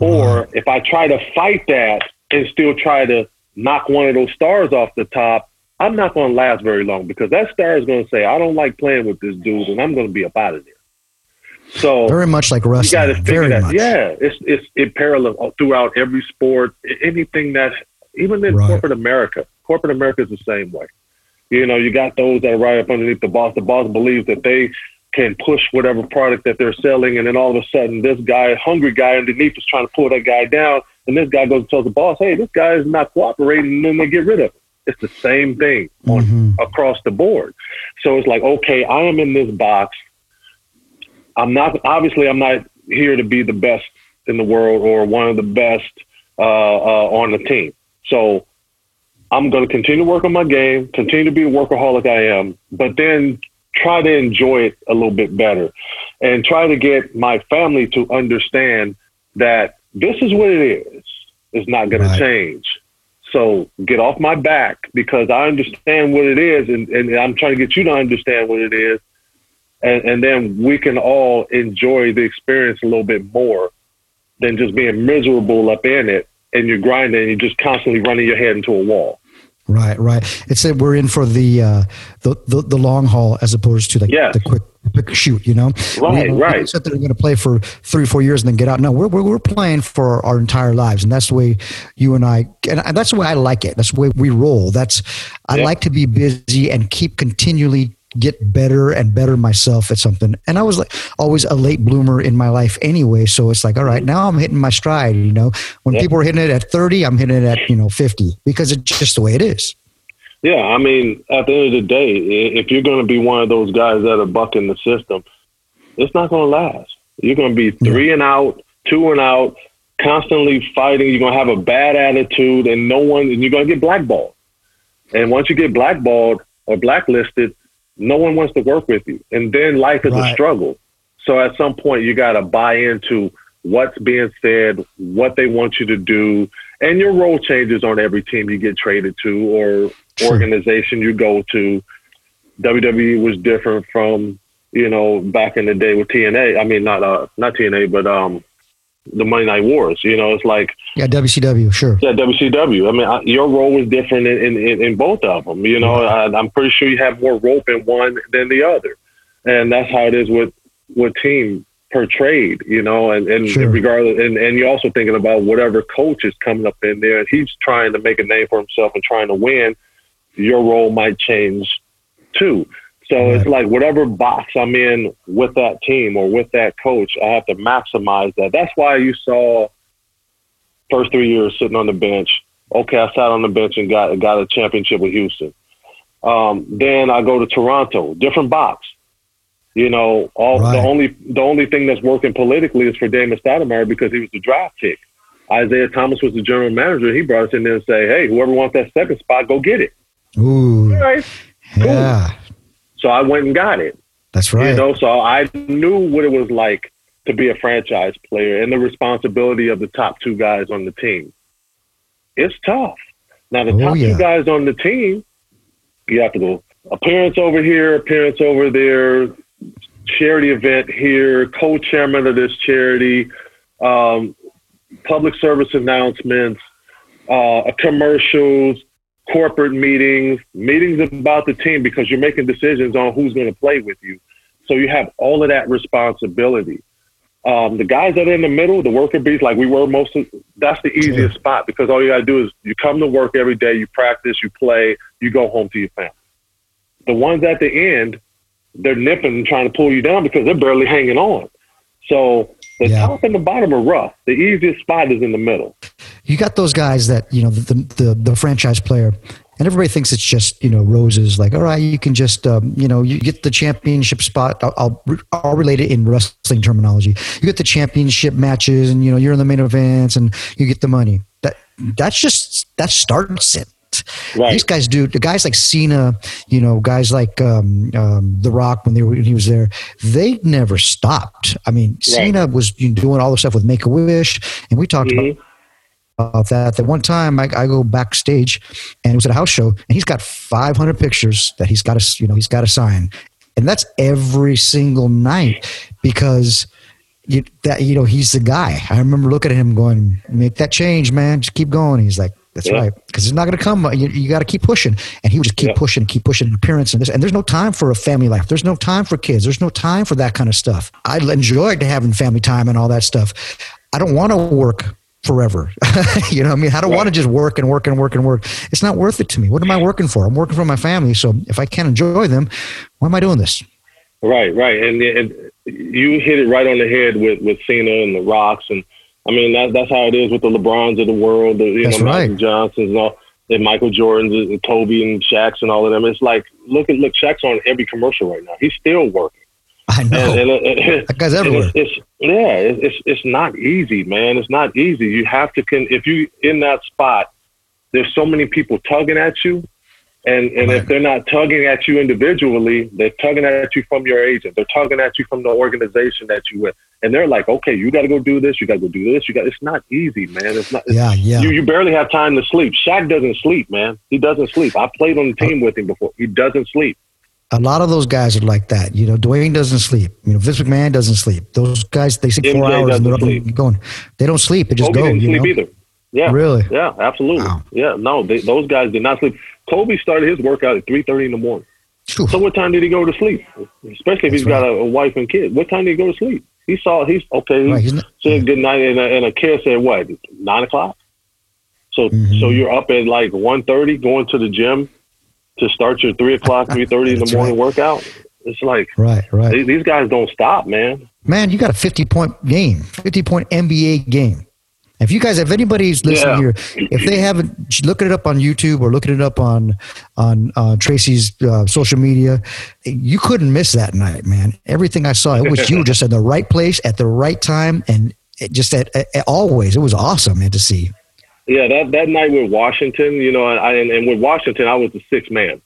Or uh-huh. if I try to fight that and still try to knock one of those stars off the top, I'm not going to last very long because that star is going to say, I don't like playing with this dude and I'm going to be up out of there. So very much like you got wrestling to figure very that. much Yeah, it's it's it parallel uh, throughout every sport. Anything that even in Right. corporate America, corporate America is the same way. You know, you got those that are right up underneath the boss. The boss believes that they can push whatever product that they're selling, and then all of a sudden, this guy, hungry guy underneath, is trying to pull that guy down, and this guy goes and tells the boss, "Hey, this guy is not cooperating," and then they get rid of him. It's the same thing on Mhm. across the board. So it's like, okay, I am in this box. I'm not obviously I'm not here to be the best in the world or one of the best uh, uh, on the team. So I'm going to continue to work on my game, continue to be a workaholic I am, but then try to enjoy it a little bit better and try to get my family to understand that this is what it is. It's not going Right. to change. So get off my back because I understand what it is, and, and I'm trying to get you to understand what it is, and, and then we can all enjoy the experience a little bit more than just being miserable up in it and you're grinding and you're just constantly running your head into a wall. Right, right. It's that we're in for the uh, the, the the long haul as opposed to like Yes. the quick quick shoot. You know, Right, we, right. Said they're going to play for three four years and then get out. No, we're, we're we're playing for our entire lives, and that's the way you and I. And that's the way I like it. That's the way we roll. That's I Yeah. like to be busy and keep continually get better and better myself at something. And I was like always a late bloomer in my life anyway. So it's like, all right, now I'm hitting my stride. You know, when Yeah. people are hitting it at 30, I'm hitting it at, you know, 50 because it's just the way it is. Yeah, I mean, at the end of the day, if you're going to be one of those guys that are bucking the system, it's not going to last. You're going to be three and out, two and out, constantly fighting. You're going to have a bad attitude, and no one, and you're going to get blackballed. And once you get blackballed or blacklisted, no one wants to work with you. And then life is a struggle. So at some point, you got to buy into what's being said, what they want you to do, and your role changes on every team you get traded to or Sure. organization you go to. WWE was different from you know back in the day with TNA. I mean, not uh, not TNA, but um, the Monday Night Wars. You know, it's like Yeah, WCW, sure. yeah, WCW. I mean, I, your role was different in, in, in, both of them. You know, I, I'm pretty sure you have more rope in one than the other, and that's how it is with with team portrayed. You know, and and Sure. regardless, and and you're also thinking about whatever coach is coming up in there, and he's trying to make a name for himself and trying to win. Your role might change too. So it's like whatever box I'm in with that team or with that coach, I have to maximize that. That's why you saw first three years sitting on the bench. Okay, I sat on the bench and got got a championship with Houston. Um, then I go to Toronto, different box. You know, all Right. the only the only thing that's working politically is for Damon Stoudamire because he was the draft pick. Isiah Thomas was the general manager. He brought us in there and say, "Hey, whoever wants that second spot, go get it." Ooh, right. yeah, So I went and got it. that's right. You know, so I knew what it was like to be a franchise player and the responsibility of the top two guys on the team. It's tough. Now the Oh, top yeah. two guys on the team, you have to go appearance over here, appearance over there, charity event here, co-chairman of this charity, um, public service announcements, uh, commercials, corporate meetings, meetings about the team because you're making decisions on who's going to play with you. So you have all of that responsibility. Um, the guys that are in the middle, the worker bees, like we were most of, that's the easiest spot because all you got to do is you come to work every day, you practice, you play, you go home to your family. The ones at the end, they're nipping and trying to pull you down because they're barely hanging on. So the Yeah. top and the bottom are rough. The easiest spot is in the middle. you got those guys that you know the, the the franchise player and everybody thinks it's just you know roses like all right you can just um, you know you get the championship spot I'll, I'll i'll relate it in wrestling terminology you get the championship matches and you know you're in the main events and you get the money that that's just that starts it Right. these guys do the guys like Cena, you know, guys like um, um, The Rock when they were when he was there, they never stopped. I mean, Cena was doing all the stuff with Make a Wish, and we talked about Mhm. about that. That one time I, I go backstage and it was at a house show and he's got 500 pictures that he's got to, you know, he's got to sign. And that's every single night because you, that, you know, he's the guy. I remember looking at him going, make that change, man. Just keep going. He's like, that's Yeah. right. Cause it's not going to come. You, you got to keep pushing. And he would just keep Yeah. pushing, keep pushing appearance and this. And there's no time for a family life. There's no time for kids. There's no time for that kind of stuff. I enjoyed having family time and all that stuff. I don't want to work forever. you know what I mean? I don't Right. want to just work and work and work and work. It's not worth it to me. What am I working for? I'm working for my family. So if I can't enjoy them, why am I doing this? Right, right, and, and you hit it right on the head with with Cena and the Rocks, and I mean that that's how it is with the LeBrons of the world, the you That's know right. Michael Johnsons and all, and Michael Jordans and Kobe and Shaq's and all of them. It's like look at look, Shaq's on every commercial right now. He's still working. I know. And, and, and- That guy's everywhere. It's, it's yeah, it's, it's it's not easy, man. It's not easy. You have to can if you in that spot. There's so many people tugging at you, and and if they're not tugging at you individually, they're tugging at you from your agent. They're tugging at you from the organization that you with, and they're like, okay, you got to go do this. You got to go do this. You got. It's not easy, man. It's not. Yeah, yeah. You, you barely have time to sleep. Shaq doesn't sleep, man. He doesn't sleep. I played on the team uh, with him before. He doesn't sleep. A lot of those guys are like that. You know, Dwayne doesn't sleep. You know, Vince McMahon doesn't sleep. Those guys, they sleep four hours and they're sleep. going. They don't sleep. They just Kobe go. didn't You sleep know? either. Yeah. Really? Yeah, absolutely. Wow. Yeah, no, they, those guys did not sleep. Kobe started his workout at three thirty in the morning. Phew. So what time did he go to sleep? Especially if he's That's got a, a wife and kid. What time did he go to sleep? He saw he's okay. Right, he's not- said good night, and a, and a kid said what nine o'clock. So Mhm. so you're up at like one thirty, going to the gym to start your three o'clock, three thirty in the morning right. workout. It's like Right, right. these these guys don't stop, man. Man, you got a 50 point game, 50 point NBA game. If you guys, if anybody's listening Yeah. here, if they haven't, look it up on YouTube or looking it up on on uh, Tracy's uh, social media. You couldn't miss that night, man. Everything I saw, it was you just in the right place at the right time, and it just at, at, always. It was awesome, man, to see. Yeah, that that night with Washington, you know, and, I, and, and with Washington, I was the sixth man.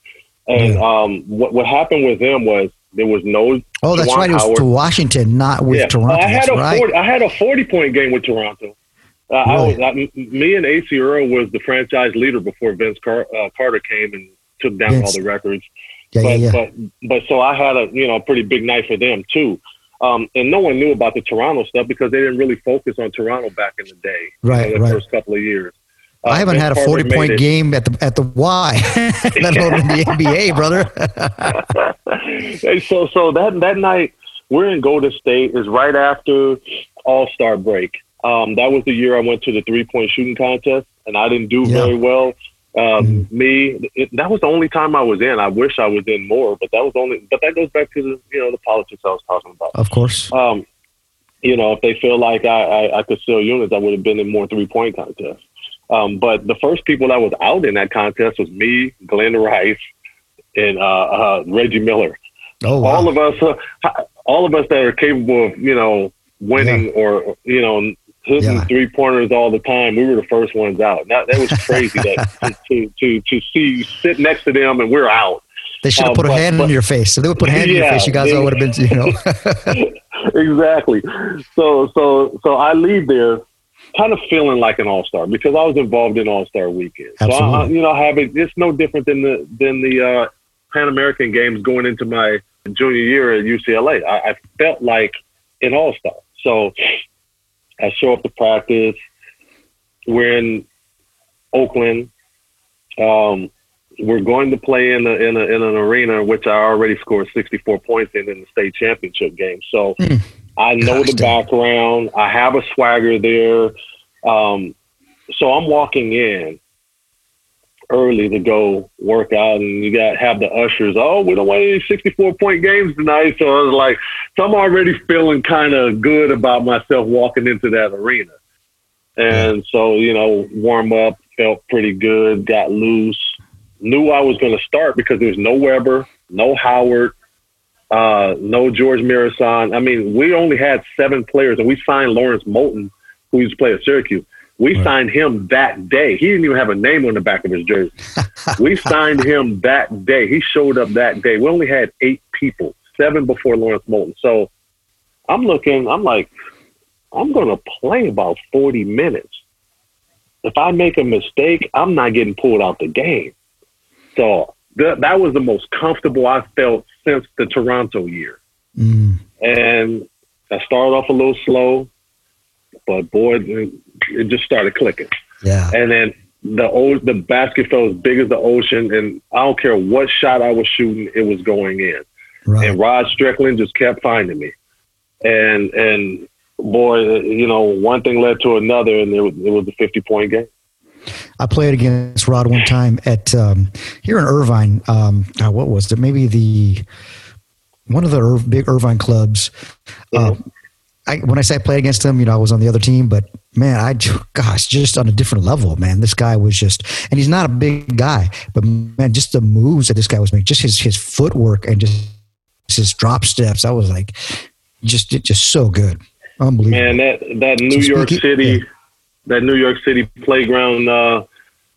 And um, what what happened with them was there was no. Oh, that's Juwan right. It was Howard. to Washington, not with yeah, Toronto. I had That's a right. 40, I had a forty point game with Toronto. Uh, I was? I, me and Acie Earl was the franchise leader before Vince Car- uh, Carter came and took down Vince. all the records. yeah, but, yeah, yeah. but but so I had a you know a pretty big night for them too. Um, and no one knew about the Toronto stuff because they didn't really focus on Toronto back in the day. you know, Right, the right. first couple of years. Uh, I haven't had a Carter forty point game at the at the Y, let alone in the NBA, brother. Hey, so so that that night we're in Golden State is right after All Star break. Um, that was the year I went to the three point shooting contest, and I didn't do Yeah. very well. Um, Mm-hmm. Me, it, that was the only time I was in. I wish I was in more, but that was only. But that goes back to the you know the politics I was talking about. of course. Um, you know, if they feel like I, I, I could sell units, I would have been in more three point contests. Um, but the first people that was out in that contest was me, Glen Rice, and uh, uh, Reggie Miller Oh wow. all of us, uh, all of us that are capable of, you know, winning or you know hitting Yeah. three pointers all the time, we were the first ones out. That that was crazy that to, to to see you sit next to them and we're out. They should have Uh, put a hand but- in your face. So they would put a hand in your face. You guys all would have been, you know. exactly. So so so I leave there kind of feeling like an all star because I was involved in All Star Weekend. So I, Absolutely. you know, having it's no different than the than the uh, Pan American Games going into my junior year at UCLA. I, I felt like an all star. So I show up to practice. We're in Oakland. Um, we're going to play in a, in, a, in an arena which I already scored 64 points in in the state championship game. So I know Gosh, the background. I have a swagger there. Um, so I'm walking in early to go work out, and you got have the ushers. Oh, we don't win any 64 point games tonight. So I was like, so I'm already feeling kind of good about myself walking into that arena. And so you know, warm up, felt pretty good, got loose. Knew I was going to start because there's no Webber, no Howard, uh, no Gheorghe Muresan. I mean, we only had seven players, and we signed Lawrence Moten, who used to play at Syracuse. We Right. signed him that day. He didn't even have a name on the back of his jersey. we signed him that day. He showed up that day. We only had eight people, seven before Lawrence Moten. So I'm looking, I'm like, I'm going to play about 40 minutes. If I make a mistake, I'm not getting pulled out the game. So th- that was the most comfortable I felt since the Toronto year. Mm, And I started off a little slow, but boy, it just started clicking. yeah. And then the old, the basket felt as big as the ocean, and I don't care what shot I was shooting, it was going in. Right. And Rod Strickland just kept finding me, and and boy, you know, one thing led to another, and it was, it was a fifty point game. I played against Rod one time at um, here in Irvine. Um, uh, what was it? Maybe the one of the Ir- big Irvine clubs. Uh, I, when I say I played against him, you know, I was on the other team, but man, I gosh, just on a different level, man. This guy was just, and he's not a big guy, but man, just the moves that this guy was making, just his his footwork and just his drop steps. I was like, just just so good, unbelievable. Man, that that New So York speaking- City, yeah. that New York City playground, uh,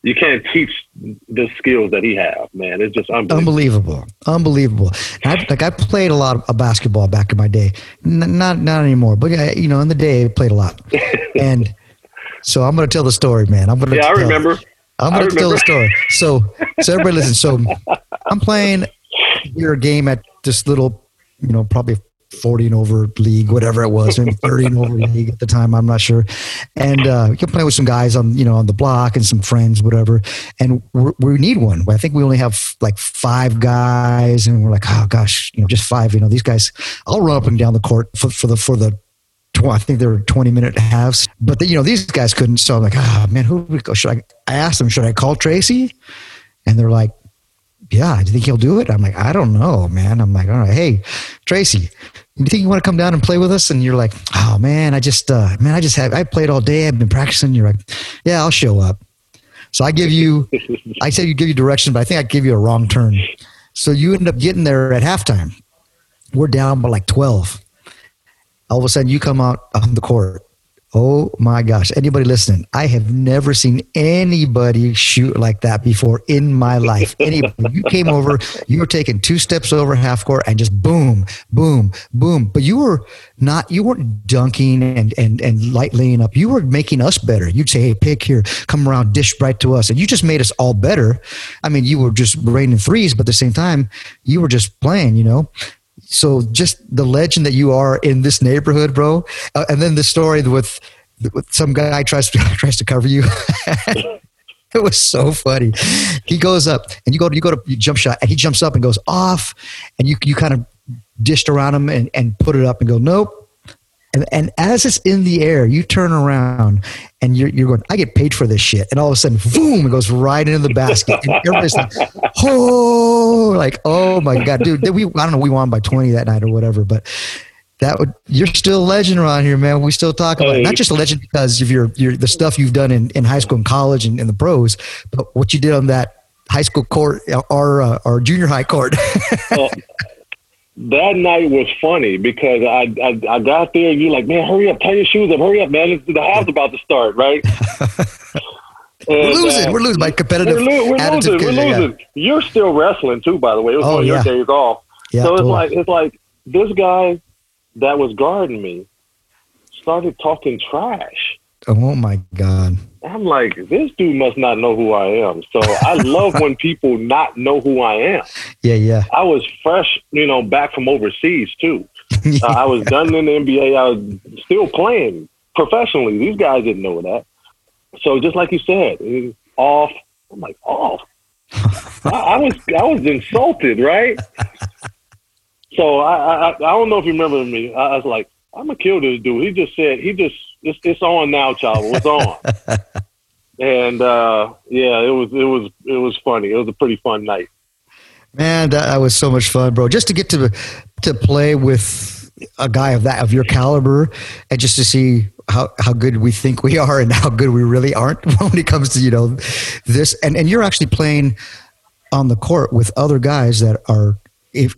you can't teach the skills that he have. Man, it's just unbelievable. Unbelievable, unbelievable. I, like I played a lot of basketball back in my day, N- not not anymore, but yeah, you know, in the day I played a lot. And so I'm going to tell the story, man. I'm going to. Yeah, I remember. I'm going to tell the story. So, so everybody listen. So, I'm playing your game at this little, you know, probably 40 and over league, whatever it was, maybe 30 and over league at the time. I'm not sure. And uh, you can play with some guys on, you know, on the block and some friends, whatever. And we're, we need one. I think we only have like five guys, and we're like, oh gosh, you know, just five. You know, these guys. I'll run up and down the court for, for the for the I think they were 20 minute halves, but the, you know, these guys couldn't. So I'm like, ah, man, who we go? Should I, I asked them, should I call Tracy? And they're like, yeah, do you think he'll do it? I'm like, I don't know, man. I'm like, all right, hey, Tracy, you think you want to come down and play with us? And you're like, oh man, I just, uh, man, I just have, I played all day. I've been practicing. You're like, yeah, I'll show up. So I give you, I said you give you direction, but I think I give you a wrong turn. So you end up getting there at halftime. We're down by like 12. All of a sudden you come out on the court. Oh my gosh. Anybody listening? I have never seen anybody shoot like that before in my life. Anybody. You came over, you were taking two steps over half court and just boom, boom, boom. But you were not, you weren't dunking and, and, and light laying up. You were making us better. You'd say, hey, pick here, come around, dish right to us. And you just made us all better. I mean, you were just raining threes, but at the same time, you were just playing, you know? So just the legend that you are in this neighborhood, bro. Uh, and then the story with, with some guy tries to, tries to cover you. it was so funny. He goes up and you go to, you go to you jump shot and he jumps up and goes off and you, you kind of dished around him and, and put it up and go, nope. And, and as it's in the air, you turn around and you're, you're going, I get paid for this shit. And all of a sudden, boom, it goes right into the basket. And everybody's like, oh, like, oh my God, dude. We, I don't know, we won by 20 that night or whatever, but that would, you're still a legend around here, man. We still talk about it. Not just a legend because of your, your, the stuff you've done in, in high school and college and in the pros, but what you did on that high school court or, uh, or junior high court. well, that night was funny because I, I I got there and you're like, man, hurry up, tie your shoes up, hurry up, man. It's, The half's about to start, right? And, we're losing. Uh, we're losing by competitive. We're, lo- we're losing. We're losing. Yeah. You're still wrestling too, by the way. It was oh, one of yeah. your days off. Yeah, so it's like it's like this guy that was guarding me started talking trash. Oh my god! I'm like, this dude must not know who I am. So I love when people not know who I am. Yeah, yeah. I was fresh, you know, back from overseas too. yeah. uh, I was done in the NBA. I was still playing professionally. These guys didn't know that. So just like you said, off. I'm like off. I, I, was I was insulted, right? So I, I I don't know if you remember me. I, I was like, I'm gonna kill this dude. He just said he just it's, it's on now, Chavo. It's on. and uh, yeah, it was it was it was funny. It was a pretty fun night. Man, that was so much fun, bro. Just to get to to play with a guy of that of your caliber, and just to see how, how good we think we are and how good we really aren't when it comes to you know this and and you're actually playing on the court with other guys that are if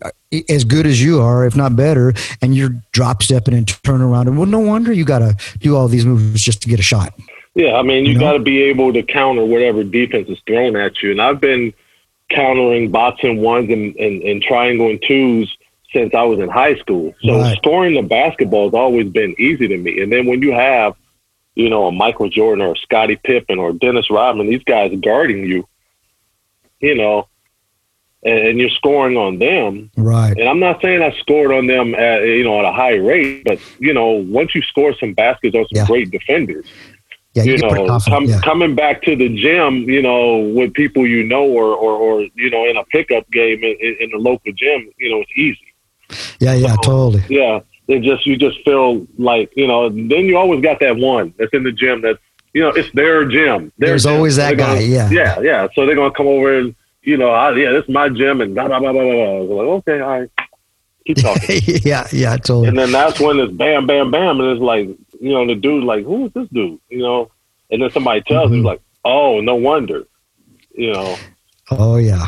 as good as you are, if not better, and you're drop stepping and turn around. And well, no wonder you got to do all these moves just to get a shot. Yeah, I mean, you, you know? got to be able to counter whatever defense is thrown at you. And I've been countering box-and-ones and, and, and triangle and twos since I was in high school. So right. scoring the basketball has always been easy to me. And then when you have, you know, a Michael Jordan or a Scottie Pippen or Dennis Rodman, these guys guarding you, you know, and you're scoring on them. Right. And I'm not saying I scored on them at you know at a high rate, but you know once you score some baskets on some yeah. great defenders, yeah, you, you know, com- yeah. coming back to the gym, you know, with people you know, or or, or you know, in a pickup game in, in the local gym, you know, it's easy. Yeah, yeah, so, totally. Yeah, it just you just feel like you know. Then you always got that one that's in the gym that's you know it's their gym. Their There's gym. always that guy. Gonna, yeah, yeah, yeah. So they're gonna come over and you know, I, yeah, this is my gym and blah, blah, blah, blah, blah. I was like, okay, all right. Keep talking. yeah, yeah, totally. And then that's when it's bam, bam, bam. And it's like, you know, the dude, like, who is this dude? You know? And then somebody tells mm-hmm. him, like, oh, no wonder. You know? Oh, yeah.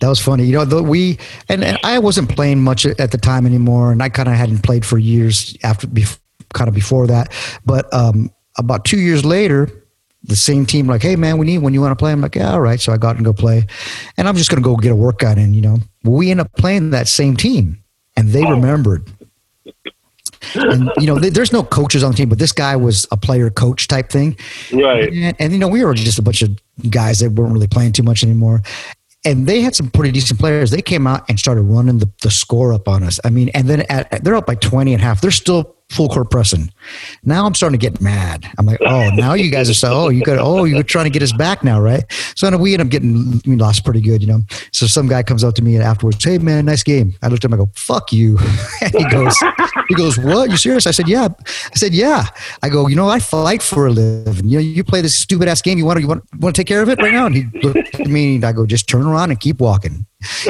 That was funny. You know, the, we, and, and I wasn't playing much at the time anymore. And I kind of hadn't played for years after, kind of before that. But um, about two years later, the same team like, hey man, we need when you want to play. I'm like, yeah, all right. So I got and go play, and I'm just going to go get a workout in. You know, we end up playing that same team, and they oh. remembered. And you know, there's no coaches on the team, but this guy was a player coach type thing, right? And, and you know, we were just a bunch of guys that weren't really playing too much anymore and they had some pretty decent players. They came out and started running the, the score up on us. I mean, and then at, they're up by 20 and a half. They're still full court pressing. Now I'm starting to get mad. I'm like, oh, now you guys are so, oh, you got, oh, you're trying to get us back now, right? So we end up getting we lost pretty good, you know. So some guy comes up to me afterwards, hey man, nice game. I looked at him, I go, fuck you. and he goes, he goes, what? You serious? I said, yeah. I said, yeah. I go, you know, I fight for a living. You know, you play this stupid ass game. You want to, you want, want to take care of it right now? And he looked at me and I go, just turn around and keep walking.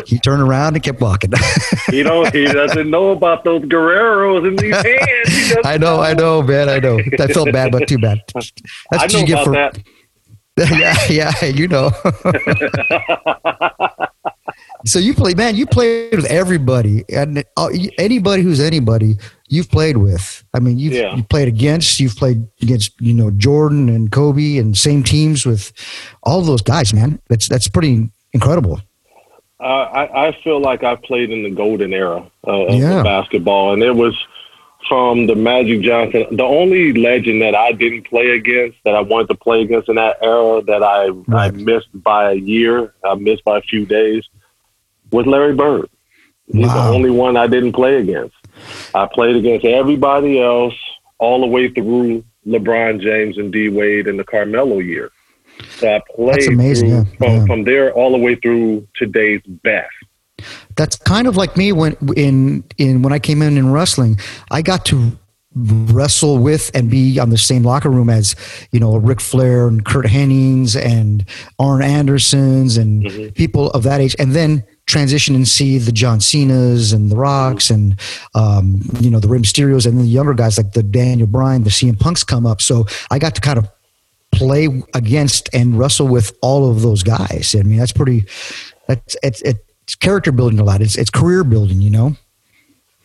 He turned around and kept walking. He don't. He doesn't know about those Guerreros in these hands. I know, I know, man, I know. I felt bad, but too bad. That's I what know you get for that. yeah, yeah, you know. so you play, man. You played with everybody, and uh, anybody who's anybody, you've played with. I mean, you've Yeah. you played against. You've played against, you know, Jordan and Kobe, and same teams with all those guys, man. That's that's pretty incredible. Uh, I, I feel like I played in the golden era uh, of basketball, and it was from the Magic Johnson. The only legend that I didn't play against, that I wanted to play against in that era, that I I missed by a year, I missed by a few days, was Larry Bird. He's Wow. the only one I didn't play against. I played against everybody else all the way through LeBron James and D Wade in the Carmelo year. So I played That's amazing, through, yeah. from, Yeah. from there all the way through today's best. That's kind of like me when in in when I came in in wrestling. I got to wrestle with and be on the same locker room as you know Ric Flair and Curt Hennigs and Arn Andersons and people of that age, and then transition and see the John Cena's and the Rocks and um, you know the Rey Mysterios and then the younger guys like the Daniel Bryan, the CM Punks come up. So I got to kind of play against and wrestle with all of those guys. I mean, that's pretty. That's it's it's character building a lot. It's it's career building. You know.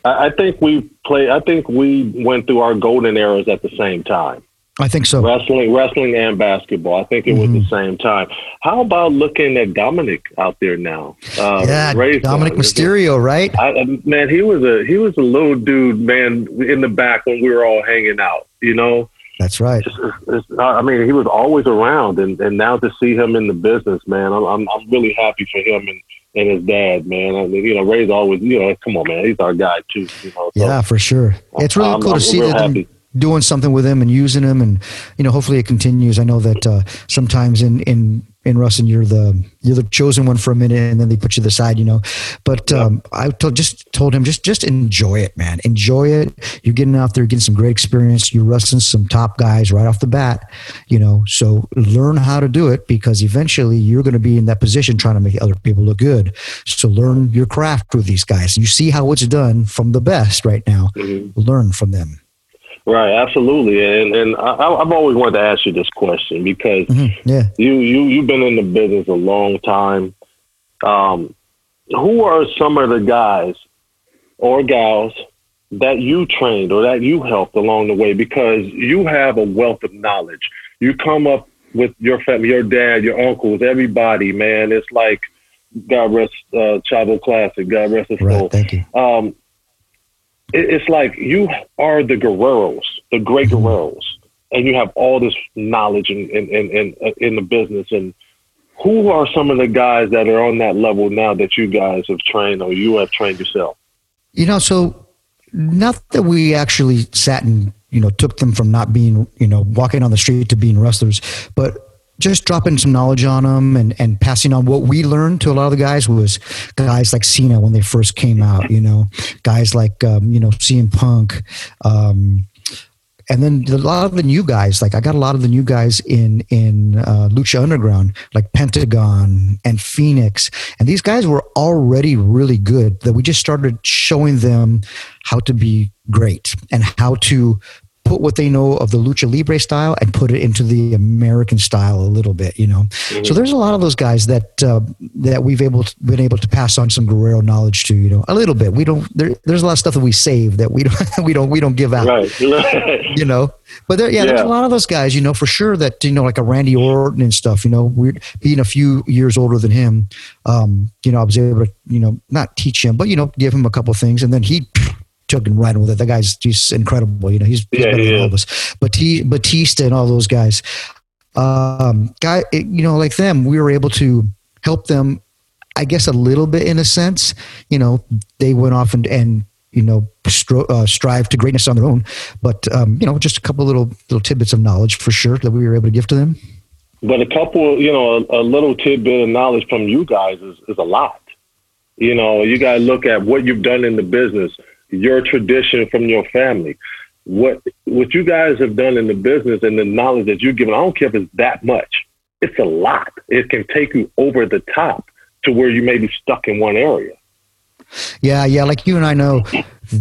I, think we play. I think we went through our golden eras at the same time. I think so. Wrestling, wrestling, and basketball. I think it was Mm-hmm. the same time. How about looking at Dominik out there now? Uh, Yeah, Dominik son. Mysterio, right? I- man, he was a he was a little dude, man, in the back when we were all hanging out. You know, That's right. It's- it's- I mean, he was always around, and, and now to see him in the business, man, I'm I'm, I'm really happy for him and, and his dad, man. I mean, you know, Rey's always, you know, come on, man, he's our guy too. You know, so, Yeah, for sure. It's really I'm- cool I'm to see real them happy. Doing something with him and using him, and you know, hopefully it continues. I know that uh, sometimes in in in wrestling, you're the you're the chosen one for a minute, and then they put you to the side, you know. But um, I told, just told him just just enjoy it, man. Enjoy it. You're getting out there, getting some great experience. You're wrestling some top guys right off the bat, you know. So learn how to do it because eventually you're going to be in that position trying to make other people look good. So learn your craft with these guys. You see how it's done from the best right now. Learn from them. Right, absolutely, and and I, I've always wanted to ask you this question because Yeah. you you you've been in the business a long time. Um, who are some of the guys or gals that you trained or that you helped along the way? Because you have a wealth of knowledge. You come up with your family, your dad, your uncles, everybody. Man, it's like God rest uh, Chavo Classic. God rest his soul Thank you. um, it's like you are the Guerreros, the great Mm-hmm. Guerreros, and you have all this knowledge in in, in, in in the business. And who are some of the guys that are on that level now that you guys have trained or you have trained yourself? You know, so not that we actually sat and you know took them from not being you know walking on the street to being wrestlers, but just dropping some knowledge on them and, and passing on what we learned to a lot of the guys was guys like Cena when they first came out, you know, guys like um, you know CM Punk, um, and then a lot of the new guys. Like I got a lot of the new guys in in uh, Lucha Underground, like Pentagon and Fenix, and these guys were already really good. That we just started showing them how to be great and how to put what they know of the lucha libre style and put it into the American style a little bit, you know. So there's a lot of those guys that uh, that we've able to, been able to pass on some Guerrero knowledge to, you know, a little bit. We don't there, there's a lot of stuff that we save that we don't we don't we don't give out, Right, you know. But there, yeah, there's a lot of those guys, you know, for sure that you know, like a Randy Orton and stuff. You know, we're being a few years older than him. Um, you know, I was able to, you know, not teach him, but you know, give him a couple of things, and then he took and ran with it. That guy's just incredible. You know, he's, he's Yeah, better he than all of us. Batista, Batista and all those guys. Um, guy, you know, like them, we were able to help them. I guess a little bit in a sense. You know, they went off and and you know stro- uh, strive to greatness on their own. But um, you know, just a couple little little tidbits of knowledge for sure that we were able to give to them. But a couple, you know, a, a little tidbit of knowledge from you guys is, is a lot. You know, you got to look at what you've done in the business, your tradition from your family, what what you guys have done in the business, and the knowledge that you've given. I don't care if it's that much; it's a lot. It can take you over the top to where you may be stuck in one area. Yeah, yeah. Like you and I know,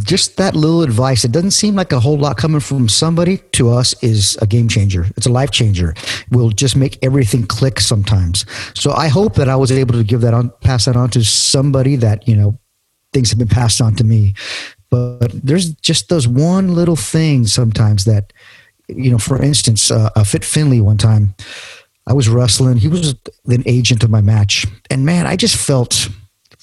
just that little advice. It doesn't seem like a whole lot coming from somebody to us is a game changer. It's a life changer. Will just make everything click sometimes. So I hope that I was able to give that on, pass that on to somebody that you know things have been passed on to me. But there's just those one little things sometimes that you know. For instance, uh, uh, Fit Finlay one time, I was wrestling. He was an agent of my match, and man, I just felt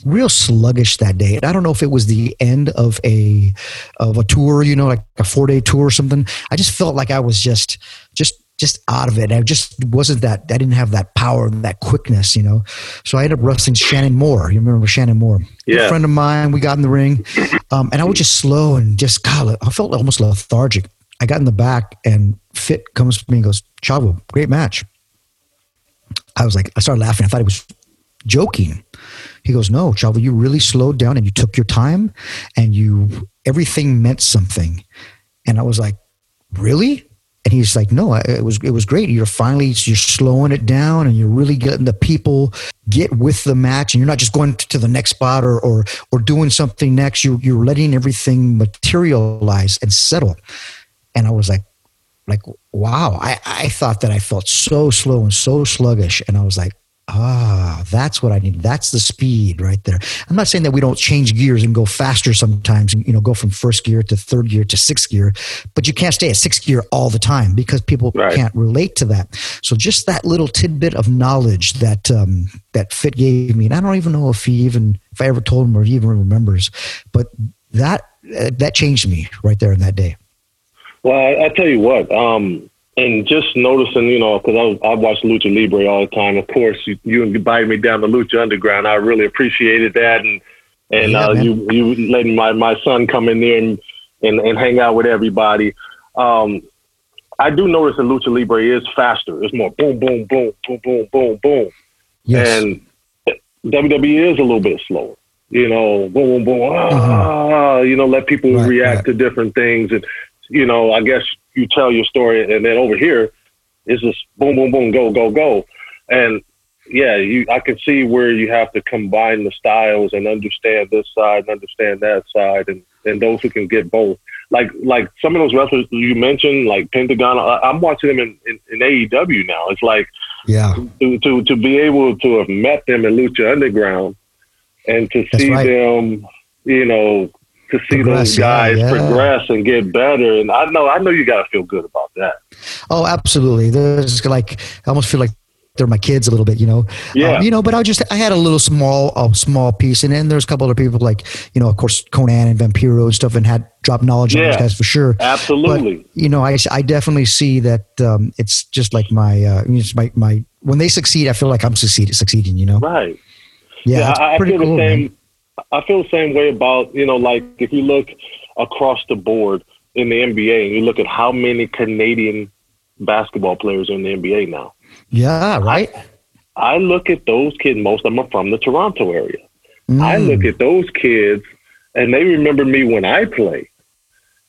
real sluggish that day. And I don't know if it was the end of a of a tour, you know, like a four day tour or something. I just felt like I was just just just out of it. I just wasn't that. I didn't have that power, that quickness, you know. So I ended up wrestling Shannon Moore. You remember Shannon Moore? Yeah. A friend of mine. We got in the ring, um, and I was just slow and just God, I felt almost lethargic. I got in the back, and Fit comes to me and goes, "Chavo, great match." I was like, I started laughing. I thought he was joking. He goes, No, Chavo, you really slowed down and you took your time and you, everything meant something. And I was like, Really? And he's like, No, it was, it was great. You're finally, you're slowing it down and you're really getting the people get with the match and you're not just going to the next spot or, or, or doing something next. You, you're letting everything materialize and settle. And I was like, like wow I, I thought that i felt so slow and so sluggish and i was like ah that's what i need. That's the speed right there. I'm not saying that we don't change gears and go faster sometimes and you know go from first gear to third gear to sixth gear but you can't stay at sixth gear all the time because people Right. can't relate to that. So just that little tidbit of knowledge that um, that fit gave me and i don't even know if he even if i ever told him or he even remembers but that uh, that changed me right there in that day. Well, I, I tell you what, um, and just noticing, you know, because I, I watch Lucha Libre all the time. Of course, you, you invited me down to Lucha Underground. I really appreciated that, and and Yeah, uh, you you letting my, my son come in there and, and, and hang out with everybody. Um, I do notice that Lucha Libre is faster. It's more boom, boom, boom, boom, boom, boom, boom. yes And WWE is a little bit slower. You know, boom, boom, boom, ah, you know, let people. Right, react right. to different things. And, you know, I guess you tell your story and then over here it's just boom, boom, boom, go, go, go. And yeah, you, I can see where you have to combine the styles and understand this side and understand that side and, and those who can get both. Like, like some of those wrestlers you mentioned, like Pentagon, I, I'm watching them in, in, in AEW now. It's like, yeah to, to to be able to have met them in Lucha Underground and to That's see right. them, you know, to see Progress, those guys yeah. progress and get better. And I know, I know you got to feel good about that. Oh, absolutely. There's like I almost feel like they're my kids a little bit, you know. Yeah. Um, you know, but I just I had a little small a small piece, and then there's a couple other people like you know, of course, Konnan and Vampiro and stuff, and had dropped knowledge on those guys for sure. Absolutely. But you know, I, I definitely see that um, it's just like my uh, it's my my when they succeed, I feel like I'm succeeding succeeding. You know. right. Yeah, Yeah, I, I feel cool. the man. I feel the same way about you know, like if you look across the board in the NBA and you look at how many Canadian basketball players are in the NBA now. Yeah. Right. I look at those kids. Most of them are from the Toronto area. I Mm. look at those kids and they remember me when I played.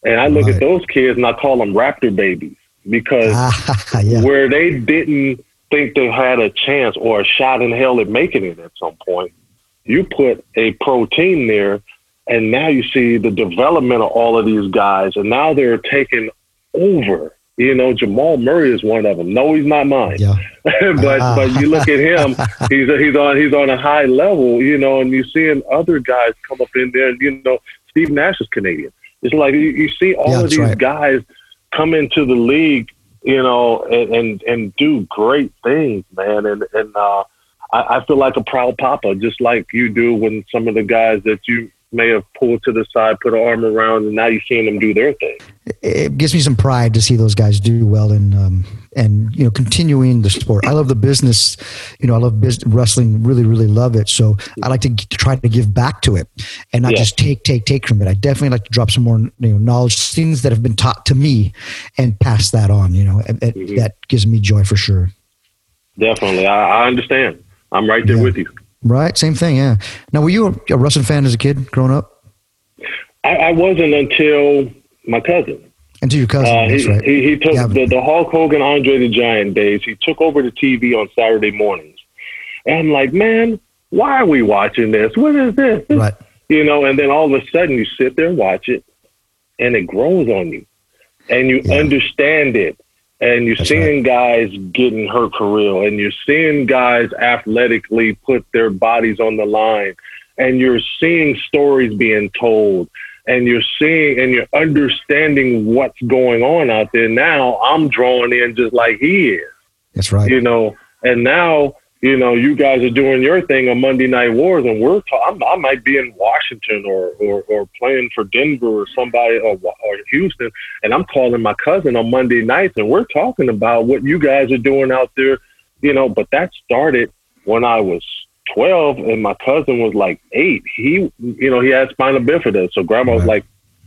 And I look Right. at those kids and I call them Raptor babies because Ah, yeah. where they didn't think they had a chance or a shot in hell at making it at some point, you put a protein there and now you see the development of all of these guys and now they're taking over. You know, Jamal Murray is one of them. No, he's not mine Yeah. but Ah. but you look at him, he's he's on he's on a high level, you know, and you're seeing other guys come up in there, and you know, Steve Nash is Canadian. It's like you, you see all Yeah, of these right. guys come into the league, you know, and and, and do great things, man, and and uh, I, I feel like a proud papa, just like you do when some of the guys that you may have pulled to the side, put an arm around, and now you're seeing them do their thing. it gives me some pride to see those guys do well and um, and you know continuing the sport. I love the business, you know. I love business, wrestling. Really, really love it. So I like to, g- to try to give back to it and not Yeah. just take, take, take from it. I definitely like to drop some more you know knowledge, things that have been taught to me, and pass that on. You know, and Mhm. that gives me joy for sure. Definitely, I, I understand. I'm right there Yeah. with you. Right, same thing. Yeah. Now, were you a, a wrestling fan as a kid growing up? I, I wasn't until my cousin. To your cousin, Uh, that's he, right. he, he took Yeah. the, the Hulk Hogan, Andre the Giant days. He took over the TV on Saturday mornings. And I'm like, man, why are we watching this? What is this? Right. You know, and then all of a sudden you sit there and watch it, and it grows on you, and you Yeah. understand it, and you're That's seeing guys getting hurt for real, and you're seeing guys athletically put their bodies on the line, and you're seeing stories being told, and you're seeing and you're understanding what's going on out there. Now I'm drawn in just like he is That's right. you know, and now, you know, you guys are doing your thing on Monday Night Wars, and we're ta- I'm, I might be in Washington or, or, or playing for Denver or somebody or, or Houston, and I'm calling my cousin on Monday nights, and we're talking about what you guys are doing out there, you know. But that started when I was 12, and my cousin was like eight. He, you know, he had spinal bifida, so Grandma was like,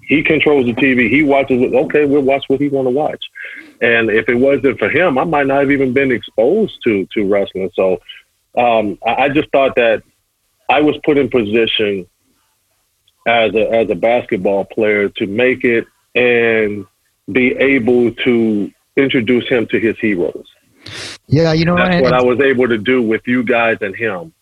he controls the TV. He watches it. Okay, we'll watch what he want to watch. And if it wasn't for him, I might not have even been exposed to to wrestling. So um, I, I just thought that I was put in position as a as a basketball player to make it and be able to introduce him to his heroes. Yeah, you know, That's what I was able to do with you guys and him.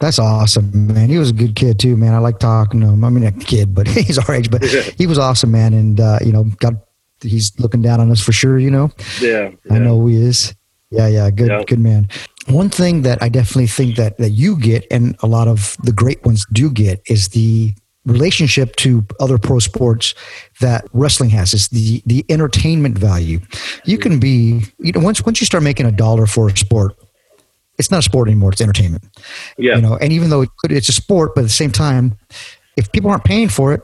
That's awesome, man. He was a good kid too, man. I like talking to him. I mean, a kid, but he's our age. But he was awesome, man. And uh, you know, got he's looking down on us for sure. You know, Yeah, I yeah. know he is. Yeah, yeah, good, Yeah. good man. One thing that I definitely think that that you get, and a lot of the great ones do get, is the relationship to other pro sports that wrestling has. Is the the entertainment value. You can be, you know, once once you start making a dollar for a sport, it's not a sport anymore. It's entertainment. Yeah, you know and even though it could, it's a sport but at the same time if people aren't paying for it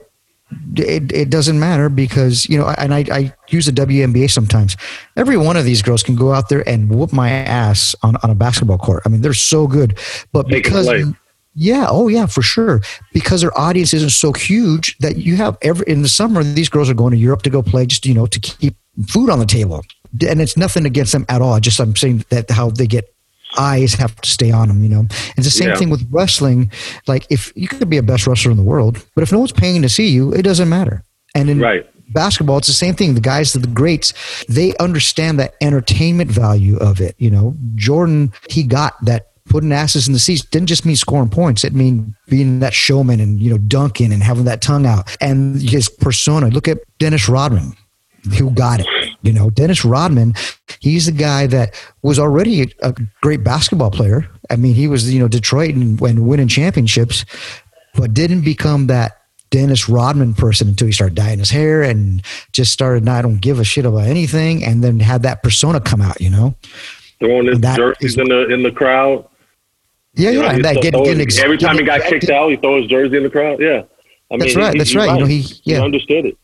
it, it doesn't matter because you know and I, I use the WNBA sometimes. Every one of these girls can go out there and whoop my ass on, on a basketball court. I mean they're so good. But can because yeah oh yeah for sure. Because their audience isn't so huge that you have every in the summer these girls are going to Europe to go play just you know to keep food on the table. And it's nothing against them at all. Just I'm saying that how they get eyes have to stay on them, you know. It's the same Yeah. thing with wrestling. Like if you could be a best wrestler in the world, but if no one's paying to see you, it doesn't matter. And in Right. basketball, it's the same thing. The guys, the greats, they understand that entertainment value of it. You know, Jordan, he got that putting asses in the seats didn't just mean scoring points. It mean being that showman and you know dunking and having that tongue out and his persona. Look at Dennis Rodman who got it. You know, Dennis Rodman, he's the guy that was already a great basketball player. I mean, he was, you know, Detroit and, and winning championships, but didn't become that Dennis Rodman person until he started dyeing his hair and just started, I don't give a shit about anything. And then had that persona come out, you know? throwing his jerseys is- in the in the crowd. Yeah, You know, yeah. That getting, getting ex- every time he got kicked out, he throw his jersey in the crowd. Yeah, I That's right, that's right. You know, he- yeah. understood it.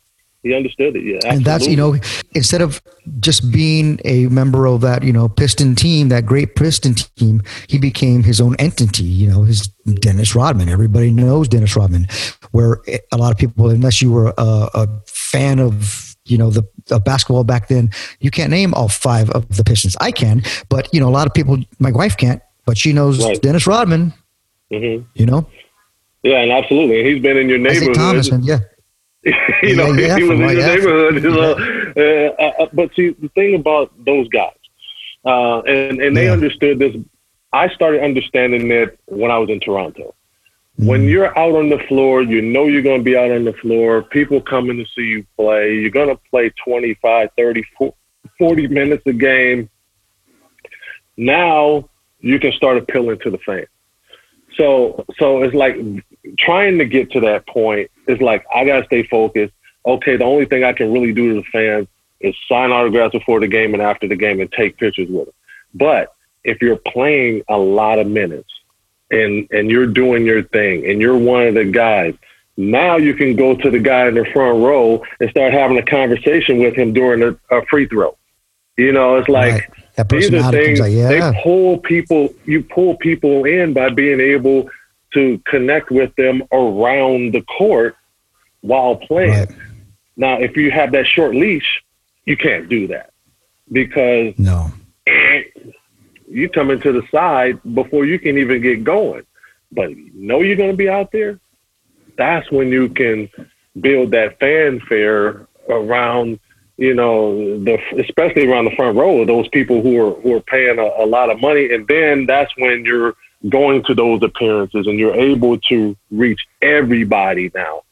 He understood it. Yeah, and that's you know instead of just being a member of that you know piston team that great piston team he became his own entity you know his dennis rodman everybody knows dennis rodman where a lot of people unless you were a, a fan of you know the of basketball back then you can't name all five of the pistons i can but you know a lot of people my wife can't but she knows Right. dennis rodman Mhm. you know Yeah, and absolutely. He's been in your neighborhood. thomas and yeah you know, Yeah, yeah, he was in the neighborhood. you know. Uh, uh, but see, the thing about those guys, uh, and and they Yeah. understood this. I started understanding it when I was in Toronto. When Mm. you're out on the floor, you know you're going to be out on the floor. People coming to see you play. You're going to play 25, 30, 40 minutes a game. Now you can start appealing to the fans. So, so it's like trying to get to that point is like I gotta stay focused. Okay, the only thing I can really do to the fans is sign autographs before the game and after the game and take pictures with them. But if you're playing a lot of minutes and and you're doing your thing and you're one of the guys, now you can go to the guy in the front row and start having a conversation with him during a, a free throw. You know, it's like Right. That these are personality things comes out yeah they pull people. You pull people in by being able to connect with them around the court while playing. Right. Now, if you have that short leash, you can't do that because no you come into the side before you can even get going. But you know you're going to be out there. That's when you can build that fanfare around, you know, the especially around the front row of those people who are who are paying a, a lot of money, and then that's when you're going to those appearances and you're able to reach everybody now.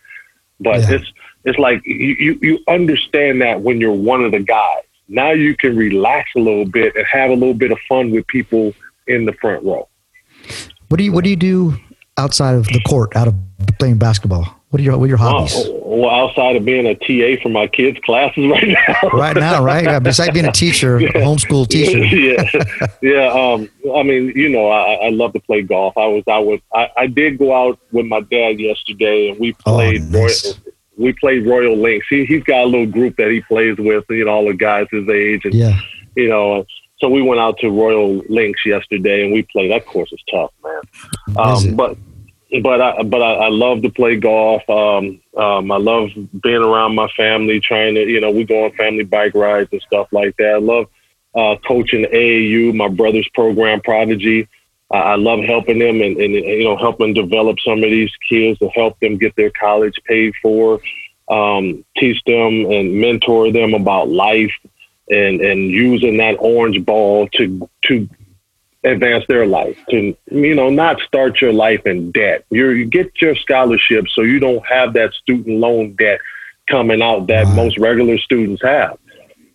But Yeah. it's it's like you, you you understand that when you're one of the guys. Now you can relax a little bit and have a little bit of fun with people in the front row. What do you What do you do outside of the court, out of playing basketball? What are your What are your hobbies? Oh, well, outside of being a TA for my kids' classes right now. Right now, right? Besides being a teacher, a homeschool teacher. yeah, yeah. Um, I mean, you know, I, I love to play golf. I was, I was, I, I did go out with my dad yesterday, and we Oh, played. nice. Royal, we played Royal Links. He he's got a little group that he plays with. You know, all the guys his age, and Yeah. you know. So we went out to Royal Links yesterday, and we played. That course is tough, man. Is Um, it? but but I but I, I love to play golf. Um, um, I love being around my family, trying to you know we go on family bike rides and stuff like that. I love uh, coaching AAU, my brother's program, Prodigy. I I love helping them and, and you know helping develop some of these kids to help them get their college paid for, um, teach them and mentor them about life and and using that orange ball to to advance their life to you know not start your life in debt you you get your scholarship so you don't have that student loan debt coming out that Right. most regular students have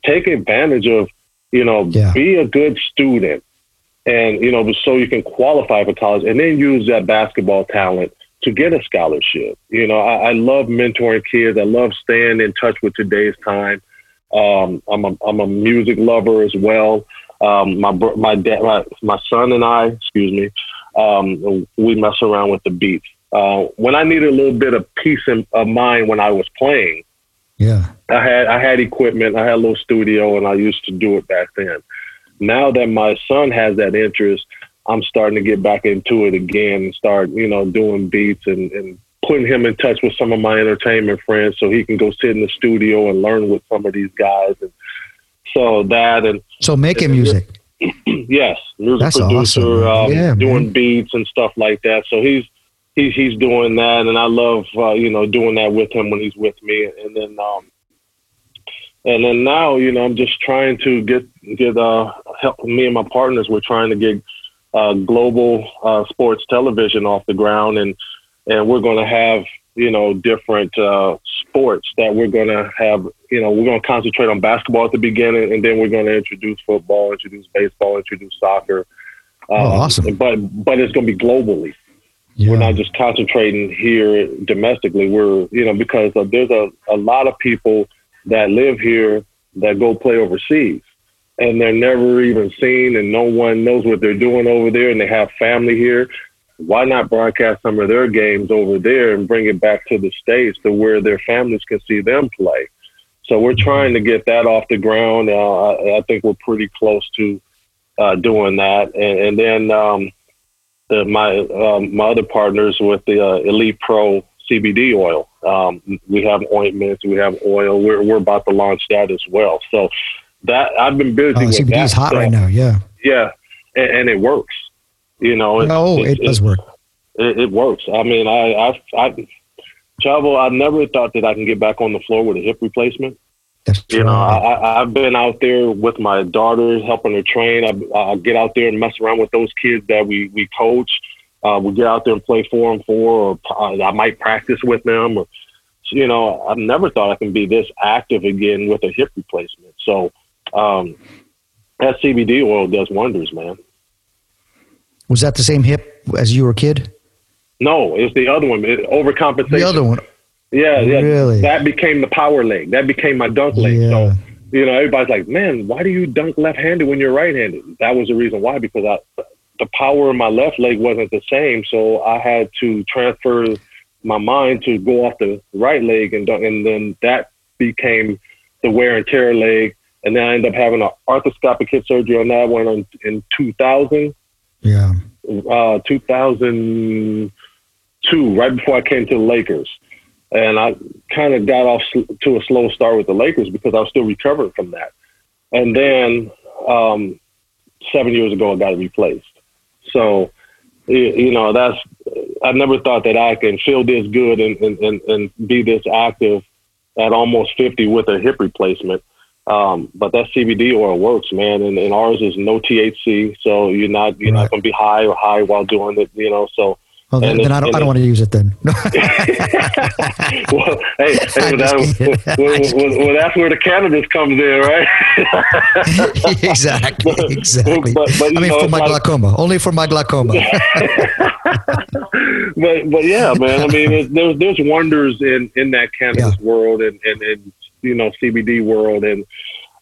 take advantage of you know Yeah. be a good student and you know so you can qualify for college and then use that basketball talent to get a scholarship you know i, I love mentoring kids i love staying in touch with today's time um, I'm a I'm a music lover as well. Um, my my dad, my, my son and I, excuse me, um, we mess around with the beats. Uh, when I needed a little bit of peace in, of mind when I was playing, Yeah. I had I had equipment, I had a little studio, and I used to do it back then. Now that my son has that interest, I'm starting to get back into it again and start, you know, doing beats and, and putting him in touch with some of my entertainment friends so he can go sit in the studio and learn with some of these guys. And so that and So making music. yes, music That's producer, awesome, um, Yeah, doing man. beats and stuff like that. So he's he's he's doing that, and I love uh, you know doing that with him when he's with me. And then um, and then now you know I'm just trying to get get uh help me and my partners. We're trying to get uh, global uh, sports television off the ground, and and we're going to have you know different uh, sports that we're going to have. You know, we're going to concentrate on basketball at the beginning, and then we're going to introduce football, introduce baseball, introduce soccer. Oh, Um, awesome. But but it's going to be globally. Yeah. We're not just concentrating here domestically. We're you know because uh, there's a, a lot of people that live here that go play overseas. And they're never even seen, and no one knows what they're doing over there, and they have family here why not broadcast some of their games over there and bring it back to the states to where their families can see them play? So we're trying to get that off the ground. Uh, I, I think we're pretty close to uh, doing that, and, and then um, the, my um, my other partners with the uh, Elite Pro CBD oil. Um, we have ointments, we have oil. We're we're about to launch that as well. So that I've been busy Oh, with CBD that is hot stuff. right now. Yeah. Yeah, and, and it works. You know, it, Oh, it does work. it, it works. I mean, I, I, I, Chavo, I never thought that I can get back on the floor with a hip replacement. That's You know. I, I, I've been out there with my daughter, helping her train. I, I get out there and mess around with those kids that we we coach. Uh, we get out there and play four and four, or uh, I might practice with them. Or, you know, I've never thought I can be this active again with a hip replacement. So um, that CBD oil does wonders, man. Was that the same hip as you were a kid? No, it's the other one. It, overcompensation. The other one. Yeah, yeah. Really? That became the power leg. That became my dunk leg. Yeah. So, you know, everybody's like, man, why do you dunk left handed when you're right handed? That was the reason why, because I, the power in my left leg wasn't the same. So I had to transfer my mind to go off the right leg. And, dunk- and then that became the wear and tear leg. And then I ended up having an arthroscopic hip surgery on that one in, in 2000 Yeah. uh, 2002, right before I came to the Lakers. And I kind of got off sl- to a slow start with the Lakers because I was still recovering from that. And then um, seven years ago, I got replaced. So, you know, that's, I never thought that I can feel this good and, and, and, and be this active at almost 50 with a hip replacement. Um, but that CBD oil works, man, and, and ours is no THC, so you're not you're Right. not going to be high or high while doing it, you know. So Well, then, And then I don't. I don't want to use it then. well, hey, hey that, well, well, that's where the cannabis comes in, right? exactly. Exactly. but- but, I mean, know, for my like- glaucoma. Only for my glaucoma. but but yeah, man. I mean, there's there's, there's wonders in in that cannabis world and, and and you know CBD world and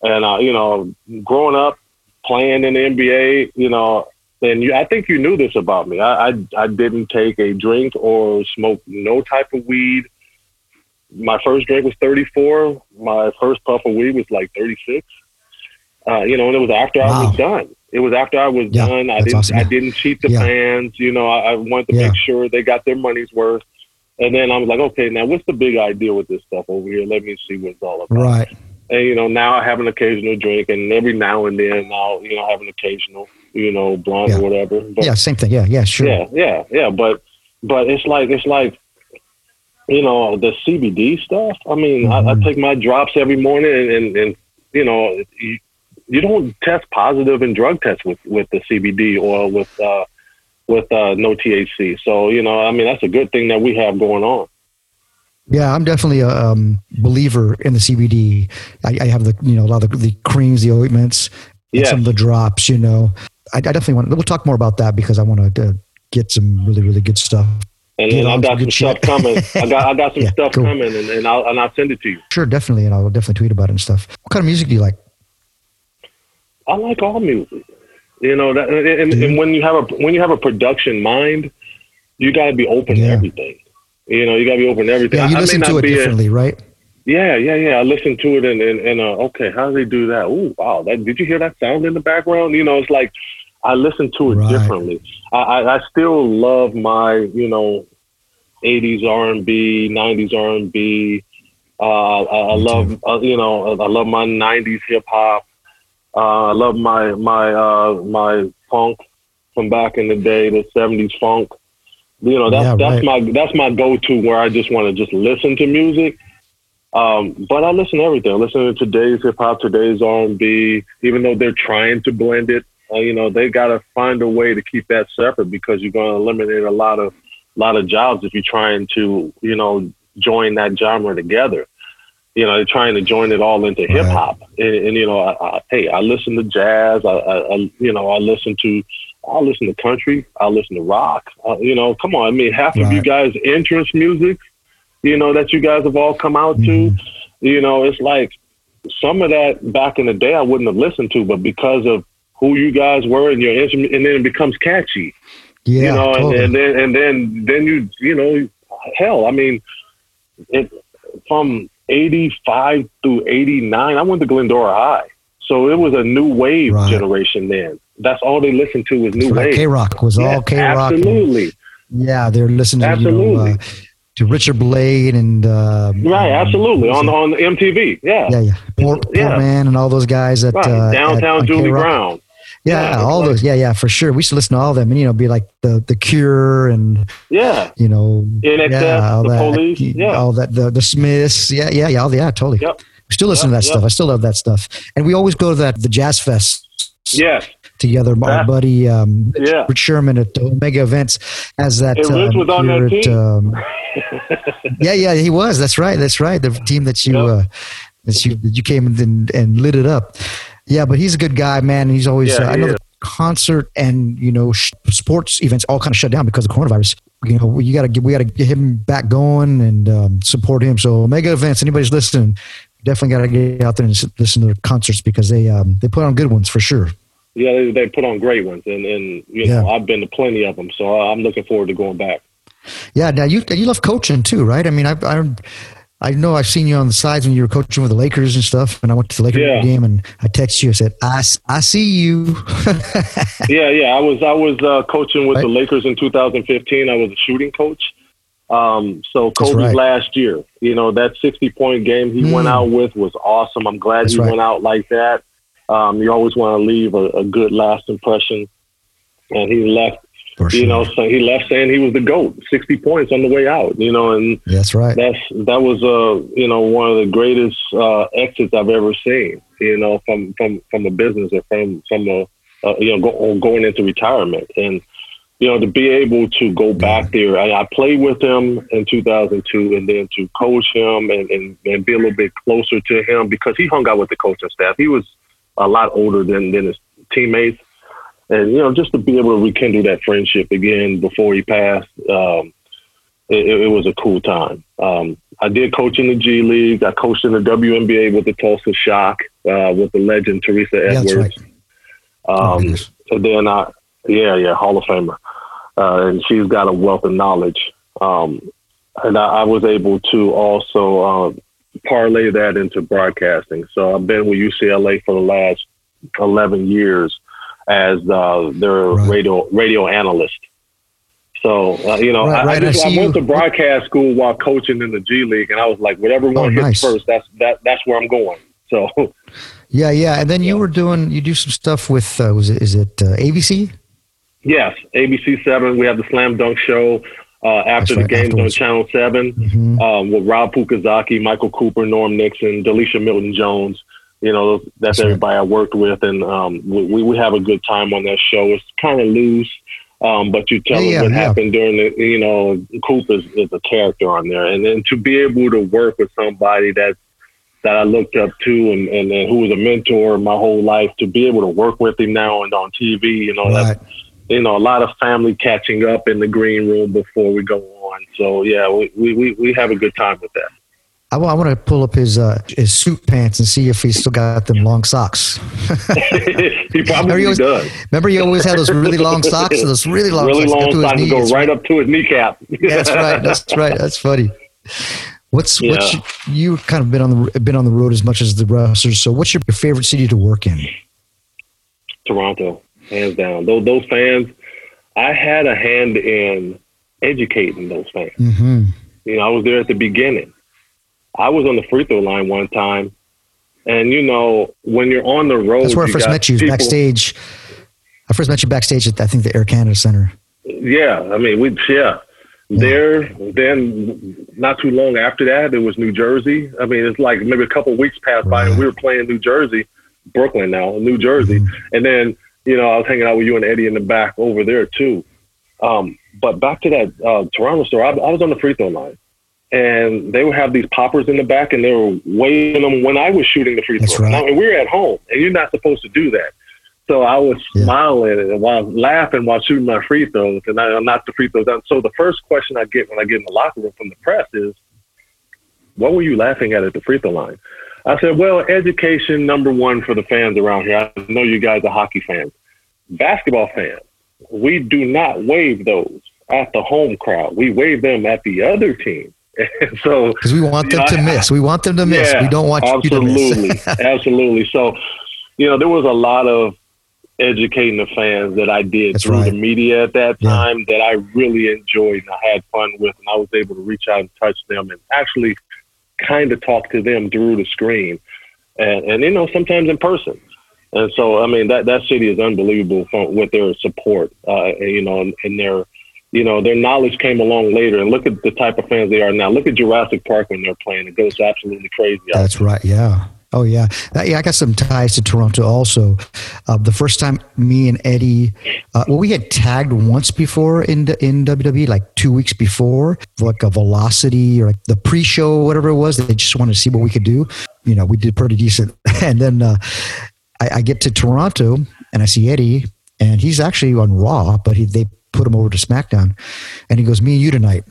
and uh, you know growing up playing in the NBA, you know, and you, I think you knew this about me. I, I I didn't take a drink or smoke no type of weed. My first drink was 34. My first puff of weed was like 36. Uh, you know, and it was after I was done. It was after I was Yeah, done. I didn't. awesome. I didn't cheat the Yeah. fans. You know, I, I wanted to Yeah. make sure they got their money's worth. And then I was like, okay, now what's the big idea with this stuff over here? Let me see what it's all about. right. And you know, now I have an occasional drink, and every now and then I'll you know have an occasional you know blunt Yeah. or whatever. But Yeah. Same thing. Yeah. Yeah. Sure. yeah, yeah, yeah. But but it's like it's like you know the CBD stuff. I mean, I, I Mhm. take my drops every morning, and and, and you know you, you don't test positive in drug tests with with the CBD or with uh, with uh, no THC. So you know, I mean, that's a good thing that we have going on. Yeah, I'm definitely a um, believer in the CBD. I, I have the you know a lot of the, the creams, the ointments, Yes. some of the drops. You know, I, I definitely want. We'll talk more about that because I want to uh, get some really really good stuff. And then I got some stuff shit. coming. I got I got some Yeah, stuff cool. coming, and, and I'll and I'll send it to you. Sure, definitely, and I'll definitely tweet about it and stuff. What kind of music do you like? I like all music. You know, that, and, and, and when you have a when you have a production mind, you got to be open to everything. You know, you got to be open to everything. Yeah, you I, I listen may to not it be a- differently, right? yeah, yeah, yeah. I listen to it and and, and uh, okay, how do they do that? Ooh, wow! That, did you hear that sound in the background? You know, it's like I listen to it Right. differently. I, I, I still love my you know, '80s R&B, '90s R&B. Uh, I, I love uh, you know I love my '90s hip hop. Uh, I love my my uh, my funk from back in the day, the '70s funk. You know that's Yeah, that's my that's my go-to where I just want to just listen to music. Um, but I listen to everything. I listen to today's hip hop, today's R and B. Even though they're trying to blend it, uh, you know they got to find a way to keep that separate because you're going to eliminate a lot of lot of jobs if you're trying to you know join that genre together. You know, they're trying to join it all into hip hop, and, and you know, I, I, hey, I listen to jazz. I, I, I, you know, I listen to, I listen to country. I listen to rock. Uh, you know, come on. I mean, half of you guys' entrance music, you know, that you guys have all come out Mhm. to. You know, it's like some of that back in the day I wouldn't have listened to, but because of who you guys were and your instrument, and then it becomes catchy Yeah, you know, totally. and, and then and then then you you know, hell, I mean, it from eighty five through eighty nine, I went to Glendora High, so it was a new wave Right. generation. Then that's all they listened to was new right. wave. KROQ was Yeah, all KROQ. absolutely, Yeah, they're listening to you know, Absolutely. uh, to Richard Blade and um, right, absolutely on on MTV, yeah, yeah, yeah, Port, Yeah. Poorman and all those guys at right, uh, downtown at, Julie Brown, Yeah, Yeah, all it's those. Yeah, yeah, for sure. We should listen to all of them, and you know, be like the the Cure and yeah, you know, INXS, yeah, all the that, Police, yeah. all that, the the Smiths. Yeah, yeah, yeah, all, the, yeah, totally. Yep. We still listen to that yep. stuff. I still love that stuff, and we always go to that the Jazz Fest Yeah. together. Our That- buddy um, yeah. Rich Sherman at Omega Events as that. Rich um, was on that at, team. um, yeah, yeah, he was. That's right. That's right. The team that you Yep. uh, that you that you came and and lit it up. Yeah, but he's a good guy, man. And he's always. Yeah, uh, I know is. the concert and you know sh- sports events all kind of shut down because of the coronavirus. You know, you got to get we got to get him back going and um, support him. So mega Events, anybody's listening, definitely got to get out there and listen to their concerts because they um, they put on good ones for sure. Yeah, they, they put on great ones, and and you know I've been to plenty of them, so I'm looking forward to going back. Yeah, now you you love coaching too, right? I mean, I I, I know I've seen you on the sides when you were coaching with the Lakers and stuff. And I went to the Lakers Yeah. game and I texted you. I said, "I, I see you." yeah, yeah. I was I was uh, coaching with Right. the Lakers in 2015. I was a shooting coach. Um, so That's Kobe right. last year, you know, that 60 point game he Mm. went out with was awesome. I'm glad That's he right. went out like that. Um, you always want to leave a, a good last impression, and he left. For You know, so he left saying he was the goat. 60 points on the way out. You know, and that's right. that's that was uh you know one of the greatest uh exits I've ever seen. you know, from from from a business or from from a uh, you know go, going into retirement and you know, to be able to go back there, I, I played with him in 2002 and then to coach him and, and, and be a little bit closer to him because he hung out with the coaching staff. He was a lot older than, than his teammates. And, you know, just to be able to rekindle that friendship again before he passed, um, it, it, was a cool time. Um, I did coach in the G League. I coached in the WNBA with the Tulsa Shock uh, with the legend Teresa Edwards. Yeah, right. um, so then I, yeah, yeah, Hall of Famer uh, and she's got a wealth of knowledge. Um, and I, I, was able to also uh, parlay that into broadcasting. So I've been with UCLA for the last 11 years as uh, their right. radio radio analyst. So uh, you know, right, I, right. I, just, I, went you. to broadcast school while coaching in the G League, and I was like, whatever one oh, hits nice. first, that's that that's where I'm going. So. Yeah, yeah, and then you were doing you do some stuff with uh, was it is it uh, ABC? Yes, ABC Seven. We have the Slam Dunk Show uh, after right, the games afterwards. on Channel 7 mm-hmm. um, with Rob Fukuzaki, Michael Cooper, Norm Nixon, Delisha Milton Jones. You know, that's, that's everybody. I worked with, and um, we we have a good time on that show. It's kind of loose. Um, but you tell yeah, them what yeah. happened during the, you know, Coop is, is a character on there. And then to be able to work with somebody that that I looked up to and, and, and, who was a mentor my whole life, to be able to work with him now and on TV, you know, right. that's, you know, a lot of family catching up in the green room before we go on. So yeah, we we, we have a good time with that. I, I want to pull up his uh, his suit pants and see if he's still got them long socks. he probably remember always, does. Remember, you always had those really long socks. Those really long, really socks long socks go right up to his kneecap. that's right. That's right. That's funny. What's yeah. what's you kind of been on the been on the road as much as the wrestlers? So, what's your favorite city to work in? Toronto hands down. Those those fans, I had a hand in educating those fans. Mm-hmm. You know, I was there at the beginning. I was on the free throw line one time, and you know, when you're on the road, that's where I first met you people, backstage. I first met you backstage at I think the Air Canada Center. Yeah, I mean, we yeah. yeah. There, then not too long after that, it was New Jersey. I mean, it's like maybe a couple weeks passed right. by, and we were playing New Jersey, Brooklyn now, New Jersey, mm-hmm. and then you know, I was hanging out with you and Eddie in the back over there too. Um, but back to that uh, Toronto store, I, I, was on the free throw line, and they would have these poppers in the back, and they were waving them when I was shooting the free throw. Right. Now, and we were at home, and you're not supposed to do that. So I was yeah. smiling and while laughing while shooting my free throws, and I, am not the free throws. So the first question I get when I get in the locker room from the press is, "What were you laughing at at the free throw line?" I said, well, education number one for the fans around here. I know you guys are hockey fans. Basketball fans, we do not wave those at the home crowd. We wave them at the other team. so because we want them know, to miss, we want them to miss. Yeah, we don't want absolutely, you to miss. absolutely. Absolutely. So, you know, there was a lot of educating the fans that I did That's through right. the media at that time yeah. that I really enjoyed and I had fun with, and I was able to reach out and touch them and actually kind of talk to them through the screen, and, and you know sometimes in person. And so, I mean, that that city is unbelievable with their support, uh, you know, and, and their, you know, their knowledge came along later. And look at the type of fans they are now. Look at Jurassic Park when they're playing; it goes absolutely crazy. That's right. Yeah. Oh yeah, yeah. I got some ties to Toronto also. Uh, the first time me and Eddie, uh, well, we had tagged once before in in WWE, like two weeks before, like a Velocity or like the pre-show, whatever it was. They just wanted to see what we could do. You know, we did pretty decent. And then uh, I, I, get to Toronto and I see Eddie, and he's actually on Raw, but he, they put him over to SmackDown, and he goes, "Me and you tonight."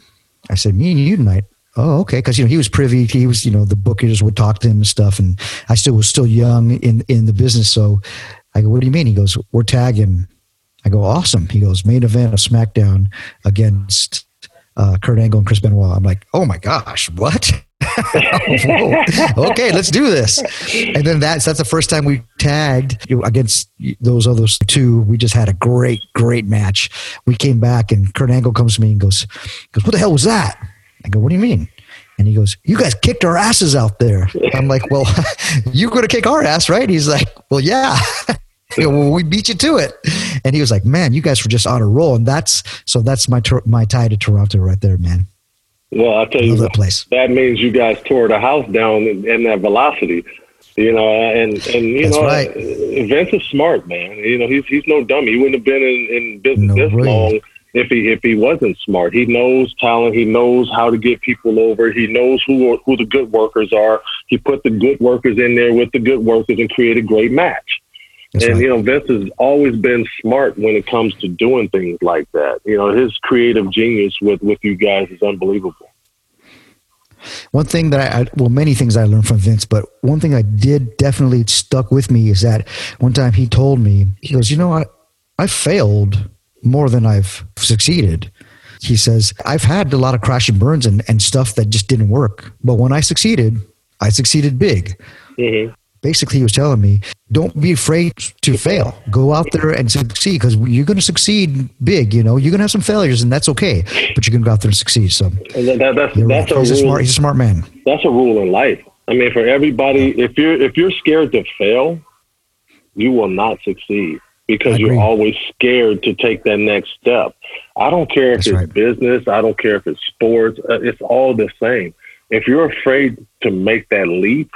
I said, "Me and you tonight." Oh, okay. Because you know he was privy. He was you know the bookers would talk to him and stuff, and I still was still young in in the business. So I go, "What do you mean?" He goes, "We're tagging." I go, "Awesome." He goes, "Main event of SmackDown against uh, Kurt Angle and Chris Benoit." I'm like, "Oh my gosh, what?" okay, let's do this. And then that's that's the first time we tagged against those other two. We just had a great, great match. We came back, and Kurt Angle comes to me and goes, "Goes, what the hell was that?" I go, what do you mean? And he goes, you guys kicked our asses out there. I'm like, well, you're to kick our ass, right? He's like, well, yeah. well, we beat you to it. And he was like, man, you guys were just on a roll. And that's, so that's my, my tie to Toronto right there, man. Well, I'll tell you, that, place. that means you guys tore the house down in, in that velocity. You know, and and you That's know, right. Uh, Vince is smart, man. You know, he's he's no dummy. He wouldn't have been in, in business No this way. long if he if he wasn't smart. He knows talent. He knows how to get people over. He knows who who the good workers are. He put the good workers in there with the good workers and create a great match. That's and right. you know, Vince has always been smart when it comes to doing things like that. You know, his creative genius with with you guys is unbelievable. One thing that I, I well, many things I learned from Vince, but one thing I did definitely stuck with me is that one time he told me, he goes, you know, I, I failed more than I've succeeded. He says, I've had a lot of crash and burns and, and stuff that just didn't work. But when I succeeded, I succeeded big. hmm Basically, he was telling me, don't be afraid to fail. Go out there and succeed because you're going to succeed big. You know, you're going to have some failures and that's okay, but you're going to go out there and succeed. So And that, that, that's you're right. a He's a rule. smart, he's a smart man. that's a rule in life. I mean, for everybody, if you're if you're scared to fail, you will not succeed because you're always scared to take that next step. I don't care if That's it's right. business. I don't care if it's sports. Uh, It's all the same. If you're afraid to make that leap,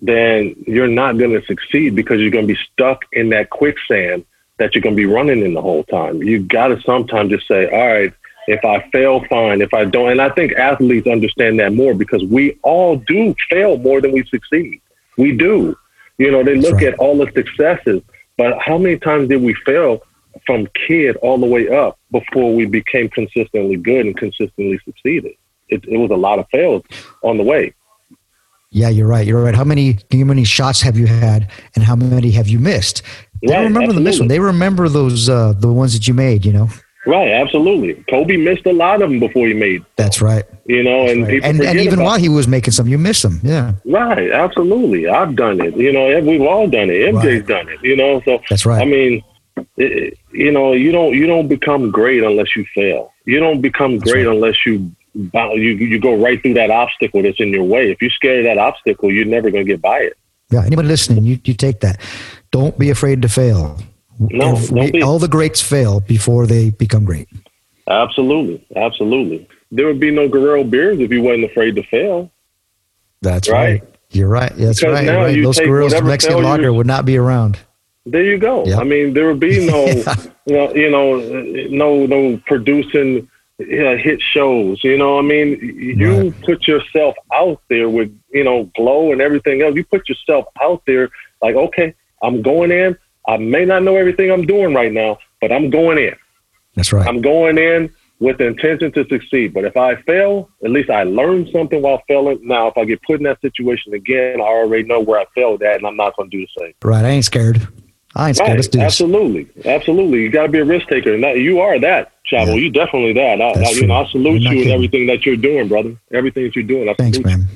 then you're not going to succeed because you're going to be stuck in that quicksand that you're going to be running in the whole time. You got to sometimes just say, all right, if I fail, fine. If I don't, and I think athletes understand that more because we all do fail more than we succeed. We do. You know, they look right. at all the successes, but how many times did we fail from kid all the way up before we became consistently good and consistently succeeded? It, it was a lot of fails on the way. Yeah, you're right. You're right. How many how many shots have you had, and how many have you missed? They Right, remember the missed one. They remember those uh, the ones that you made. You know. Right, absolutely. Kobe missed a lot of them before he made, That's right. you know, and Right. people And, and even while he was making some, you missed them. Yeah, Right, absolutely. I've done it. You know, we've all done it. MJ's Right. done it. You know, so that's right. I mean, it, you know, you don't you don't become great unless you fail. You don't become That's great right. unless you you you go right through that obstacle that's in your way. If you're scared of that obstacle, you're never going to get by it. yeah. Anybody listening, you you take that. Don't be afraid to fail. No, If don't we- be. all the greats fail before they become great. Absolutely, absolutely. There would be no Guerrero beers if you wasn't afraid to fail. That's Right. right. You're right. That's Because right. now right. Those Guerreros Mexican lager would not be around. There you go. Yep. I mean, there would be no, you know, you know, no, no producing uh, hit shows. You know, I mean, you Right. put yourself out there with, you know, glow and everything else. You put yourself out there, like, okay, I'm going in. I may not know everything I'm doing right now, but I'm going in. That's right. I'm going in with the intention to succeed. But if I fail, at least I learned something while failing. Now, if I get put in that situation again, I already know where I failed at, and I'm not going to do the same. right. I ain't scared. I ain't scared. Right, Let's do this. absolutely, absolutely. You got to be a risk taker, and that, you are that, Chavo. Yeah. You definitely that. I, I, you know, I salute You're and everything that you're doing, brother. Everything that you're doing. I Thanks, you. man.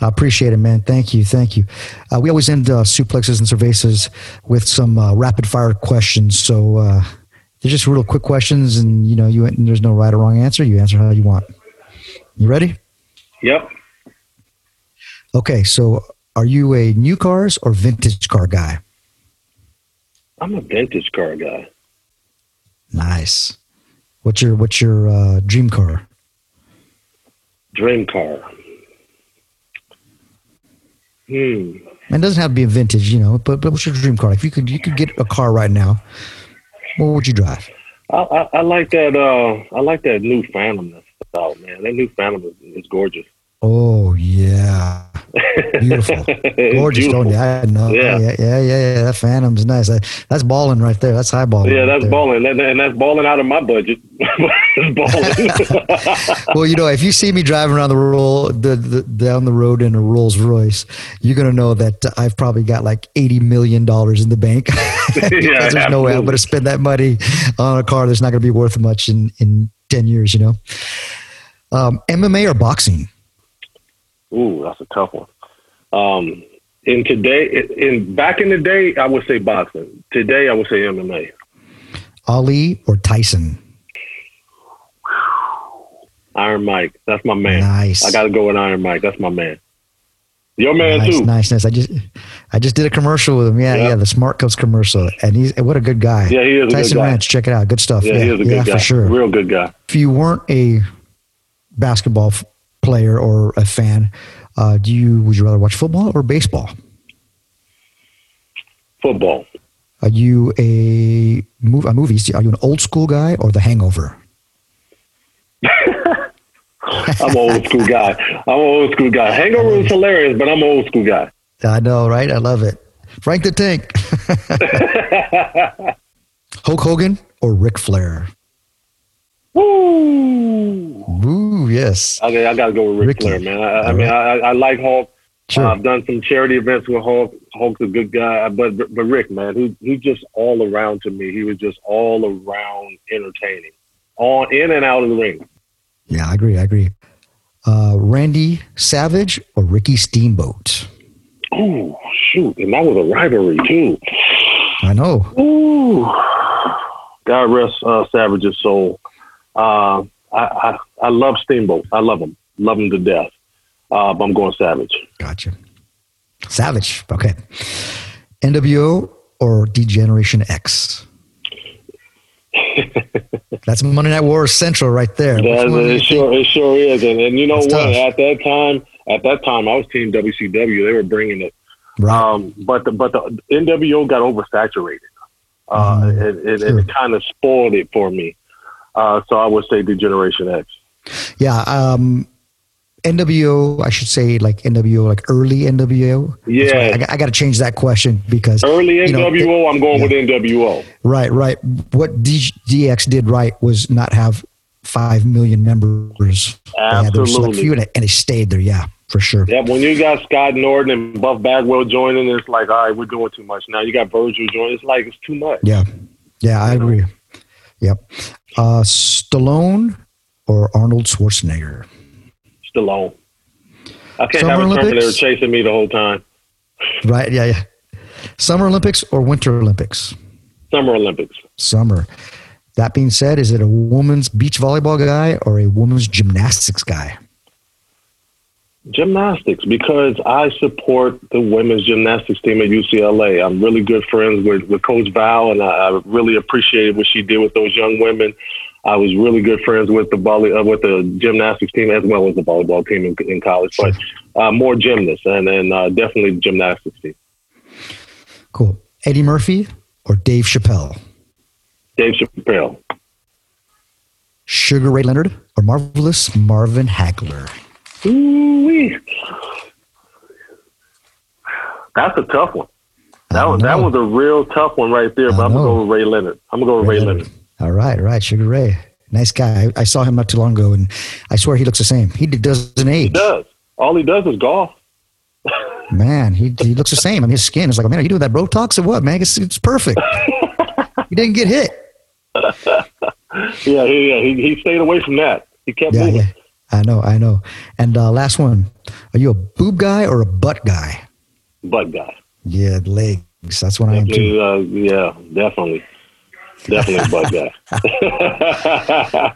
I appreciate it, man. Thank you. Thank you. Uh, we always end uh, suplexes and cervezas with some uh, rapid fire questions. So uh, they're just real quick questions, and you know, you there's no right or wrong answer. You answer how you want. You ready? Yep. Okay. So, are you a new cars or vintage car guy? I'm a vintage car guy. Nice. What's your What's your uh, dream car? Dream car. Hmm. And it doesn't have to be a vintage, you know. But, but what's your dream car? If you could you could get a car right now, what would you drive? I, I, I like that. Uh, I like that new Phantom that's out, man. That new Phantom is, is gorgeous. Oh yeah, beautiful. Gorgeous, beautiful. don't you? I know. Yeah. Yeah. yeah, yeah, yeah, That Phantom's nice. That, that's balling right there. That's high balling. Yeah, right that's there. balling, and and that's balling out of my budget. Balling. Well, you know, if you see me driving around the roll the, the down the road in a Rolls Royce, you're gonna know that I've probably got like eighty million dollars in the bank. because there's no way I'm gonna spend that money on a car that's not gonna be worth much in in ten years. You know, um, MMA or boxing? Ooh, that's a tough one. Um, in today, in back in the day, I would say boxing. Today, I would say MMA. Ali or Tyson? Iron Mike, that's my man. Nice. I got to go with Iron Mike. That's my man. Your man nice, too. nice, nice. I just, I just did a commercial with him. Yeah, Yeah. yeah, the Smart Coats commercial, and he's what a good guy. Yeah, he is a good Tyson. Ranch, check it out. Good stuff. Yeah, Yeah, he is a good yeah, guy. for sure. Real good guy. If you weren't a basketball player or a fan, uh, do you would you rather watch football or baseball? Football. Are you a a movie? Are you an old school guy or The Hangover? I'm an old school guy. I'm an old school guy. Hangover is hilarious, but I'm an old school guy. I know, right? I love it. Frank the Tank. Hulk Hogan or Ric Flair? Woo! Yes. Okay, I gotta go with Ric Ricky. Flair, man. I, I mean, I, I like Hulk. Sure. Uh, I've done some charity events with Hulk. Hulk's a good guy, but but Ric, man, he he just all around to me. He was just all around entertaining, on in and out of the ring. Yeah, I agree. I agree. Uh, Randy Savage or Ricky Steamboat? Oh shoot, and that was a rivalry too. I know. Ooh, God rest uh, Savage's soul. Uh, I, I I love Steamboat. I love him, love him to death. Uh, but I'm going Savage. Gotcha. Savage. Okay. NWO or Degeneration X? That's Monday Night War Central right there. That, one do you it sure it sure is, and, and you know That's what? tough. At that time, at that time, I was Team WCW. They were bringing it. Right. um, but the but the NWO got oversaturated. Uh, Mm, it, it kind of spoiled it for me. Uh, so I would say Degeneration X. yeah. Um, NWO, I should say like NWO, like early NWO. Yeah. I, got to change that question because Early you know, NWO, I'm going yeah. with NWO. Right, right. What DX did right was not have five million members. They Absolutely. few, and it, stayed there. Yeah, for sure. Yeah, when you got Scott Norton and Buff Bagwell joining, it's like, all right, we're doing too much. Now you got Virgil joining. It's like it's too much. Yeah, yeah, I agree. Yep. Uh, Stallone or Arnold Schwarzenegger? Stallone. I can't Summer have a Terminator Olympics? chasing me the whole time. Right. Yeah, yeah. Summer Olympics or Winter Olympics? Summer Olympics. Summer. That being said, is it a woman's beach volleyball guy or a woman's gymnastics guy? Gymnastics, because I support the women's gymnastics team at UCLA. I'm really good friends with, with Coach Val, and I, I really appreciated what she did with those young women. I was really good friends with the volley, uh, with the gymnastics team as well as the volleyball team in, in college, but uh, more gymnasts and, and uh, definitely the gymnastics team. Cool. Eddie Murphy or Dave Chappelle? Dave Chappelle. Sugar Ray Leonard or Marvelous Marvin Hagler? Ooh-wee. That's a tough one. That was, that was a real tough one right there, but I'm going to go with Ray Leonard. I'm going to go with Ray, Leonard. All right, right. Sugar Ray. Nice guy. I, I saw him not too long ago, and I swear he looks the same. He doesn't He age. does. All he does is golf. Man, he, he looks the same. I mean, his skin is like, man, are you doing that Botox or what, man? It's, it's perfect. he didn't get hit. Yeah, he, yeah, he, he stayed away from that. He kept Yeah, moving. yeah. I know, I know. And uh, last one. Are you a boob guy or a butt guy? Butt guy. Yeah, legs. That's what I am too. Uh, yeah, definitely. Definitely a butt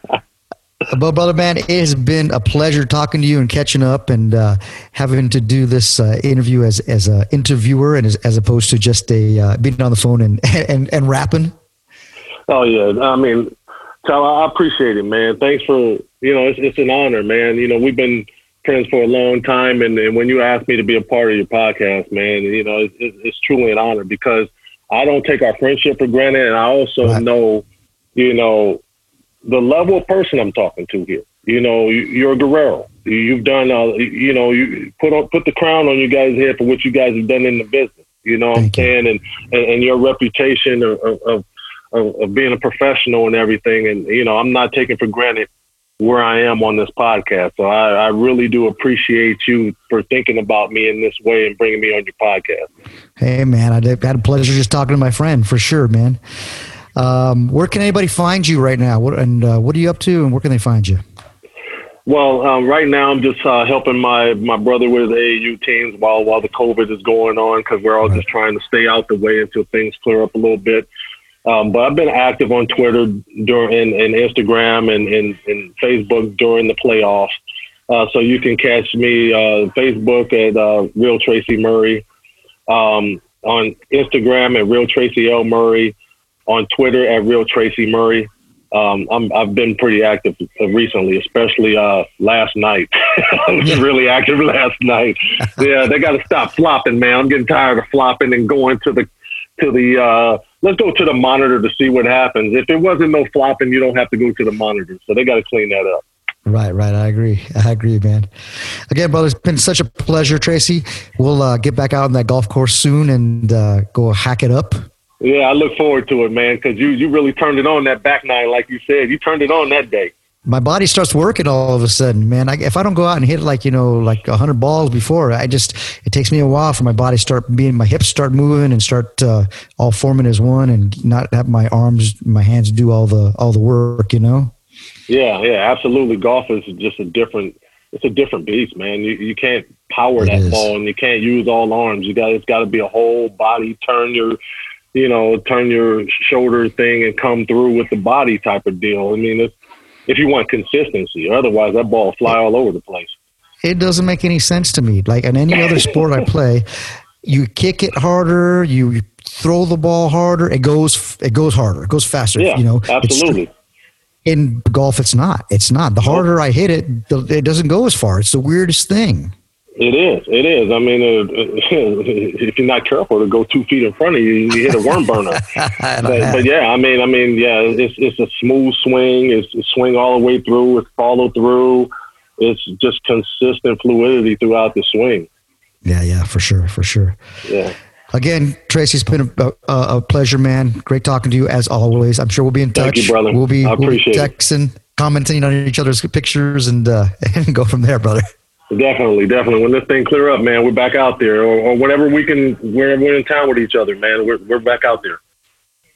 guy. But brother man, it has been a pleasure talking to you and catching up and uh, having to do this uh, interview as as a interviewer and as, as opposed to just a uh, being on the phone and and and rapping. Oh yeah, I mean, Tyler, I appreciate it, man. Thanks for you know, it's it's an honor, man. You know, we've been friends for a long time, and, and when you asked me to be a part of your podcast, man, you know, it's, it's truly an honor because I don't take our friendship for granted, and I also Right. know, you know, the level of person I'm talking to here. You know, you, you're a Guerrero. You've done, uh, you know, you put on, put the crown on you guys' head for what you guys have done in the business. You know what I'm saying? And, and and your reputation of, of of, of being a professional and everything. And, you know, I'm not taking for granted where I am on this podcast. So I, I really do appreciate you for thinking about me in this way and bringing me on your podcast. Hey man, I had a pleasure just talking to my friend for sure, man. Um, where can anybody find you right now? What and uh, what are you up to, and where can they find you? Well, um, right now I'm just uh, helping my, my brother with AAU teams while while the COVID is going on because we're all Right. just trying to stay out the way until things clear up a little bit. Um, but I've been active on Twitter during and, and Instagram and, and, and Facebook during the playoffs. Uh, so you can catch me uh, Facebook at uh, Real Tracy Murray, um, on Instagram at Real Tracy L Murray, on Twitter at Real Tracy Murray. Um, I'm, I've been pretty active recently, especially uh, last night. I was really active last night. Yeah, they got to stop flopping, man. I'm getting tired of flopping and going to the to the uh, let's go to the monitor to see what happens. If it wasn't no flopping, you don't have to go to the monitor. So they got to clean that up. Right, right. I agree. I agree, man. Again, brother, it's been such a pleasure, Tracy. We'll uh, get back out on that golf course soon and uh, go hack it up. Yeah, I look forward to it, man, because you, you really turned it on that back nine, like you said. You turned it on that day. My body starts working all of a sudden, man. I, if I don't go out and hit like you know like hundred balls before, I just it takes me a while for my body start being my hips start moving and start uh, all forming as one, and not have my arms, my hands do all the all the work, you know. Yeah, yeah, absolutely. Golf is just a different. It's a different beast, man. You you can't power It that is. ball, and you can't use all arms. You got it's got to be a whole body. Turn your, you know, turn your shoulder thing and come through with the body type of deal. I mean, it's, if you want consistency, otherwise that ball will fly all over the place. It doesn't make any sense to me. Like in any other sport I play, you kick it harder, you throw the ball harder, it goes it goes harder, it goes faster. Yeah, you know, absolutely. in golf, it's not. It's not. The harder I hit it, the, it doesn't go as far. It's the weirdest thing. It is. It is. I mean, uh, if you're not careful, to go two feet in front of you, you hit a worm burner. But, but yeah, I mean, I mean, yeah, it's it's a smooth swing. It's a swing all the way through. It's follow through. It's just consistent fluidity throughout the swing. yeah, yeah, for sure, for sure. Yeah, Again, Tracy, it's been a, a, a pleasure, man. Great talking to you as always. I'm sure we'll be in touch. Thank you, brother. We'll be, I we'll be texting, commenting on each other's pictures, and uh, and go from there, brother. Definitely, definitely. When this thing clear up, man, we're back out there, or, or whenever we can, whenever we're in town with each other, man, we're we're back out there.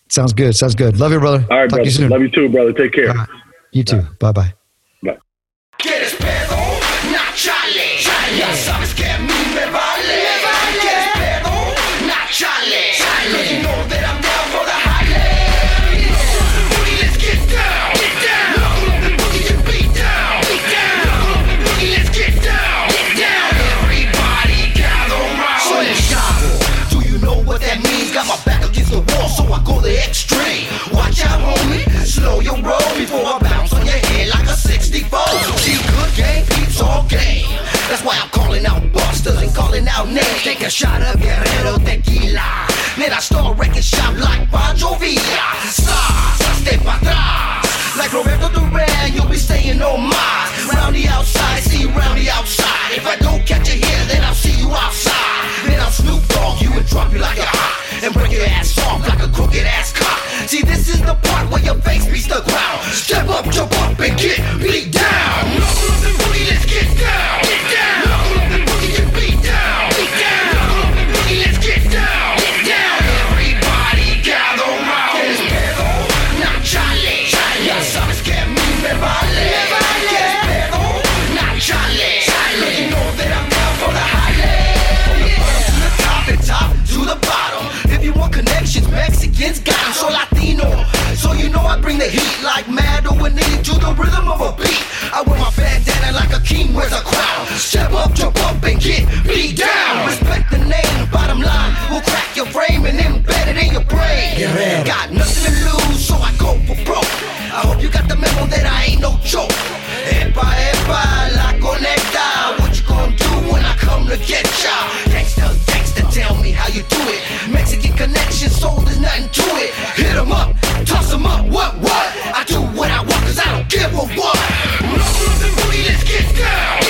Sounds good. Sounds good. Love you, brother. All right, Talk to brother. you soon. Love you too, brother. Take care. All right. You too. Bye bye. Bye. I go the extreme. Watch out, homie. Slow your roll before I bounce on your head like a 64. See, good game keeps all game. That's why I'm calling out busters and calling out names. Take a shot of Guerrero tequila. Then I start wrecking shop like Pancho Villa. Stars, I step atrás. Like Roberto Duran, you'll be staying on mine. Round the outside, see you round the outside. If I don't catch you here, then I'll see you outside. Then I'll Snoop Dogg you and drop you like a hot and break your ass off like a crooked ass cop. See, this is the part where your face beats the ground. Step up, jump up, and get beat down. No rules and let's get down. bring the heat like mad or need to the rhythm of a beat. I wear my bandana like a king wears a crown. Step up, jump up, and get beat down. Respect the name, bottom line. We'll crack your frame and embed it in your brain. Yeah, got nothing to lose, so I go for broke. I hope you got the memo that I ain't no joke. Epa, epa, la conecta. What you gonna do when I come to get ya? Gangsta. Tell me how you do it. Mexican connection, soul, there's nothing to it. Hit 'em up, toss 'em up, what, what? I do what I want, cause I don't give a what. Roll and booty, let's get down.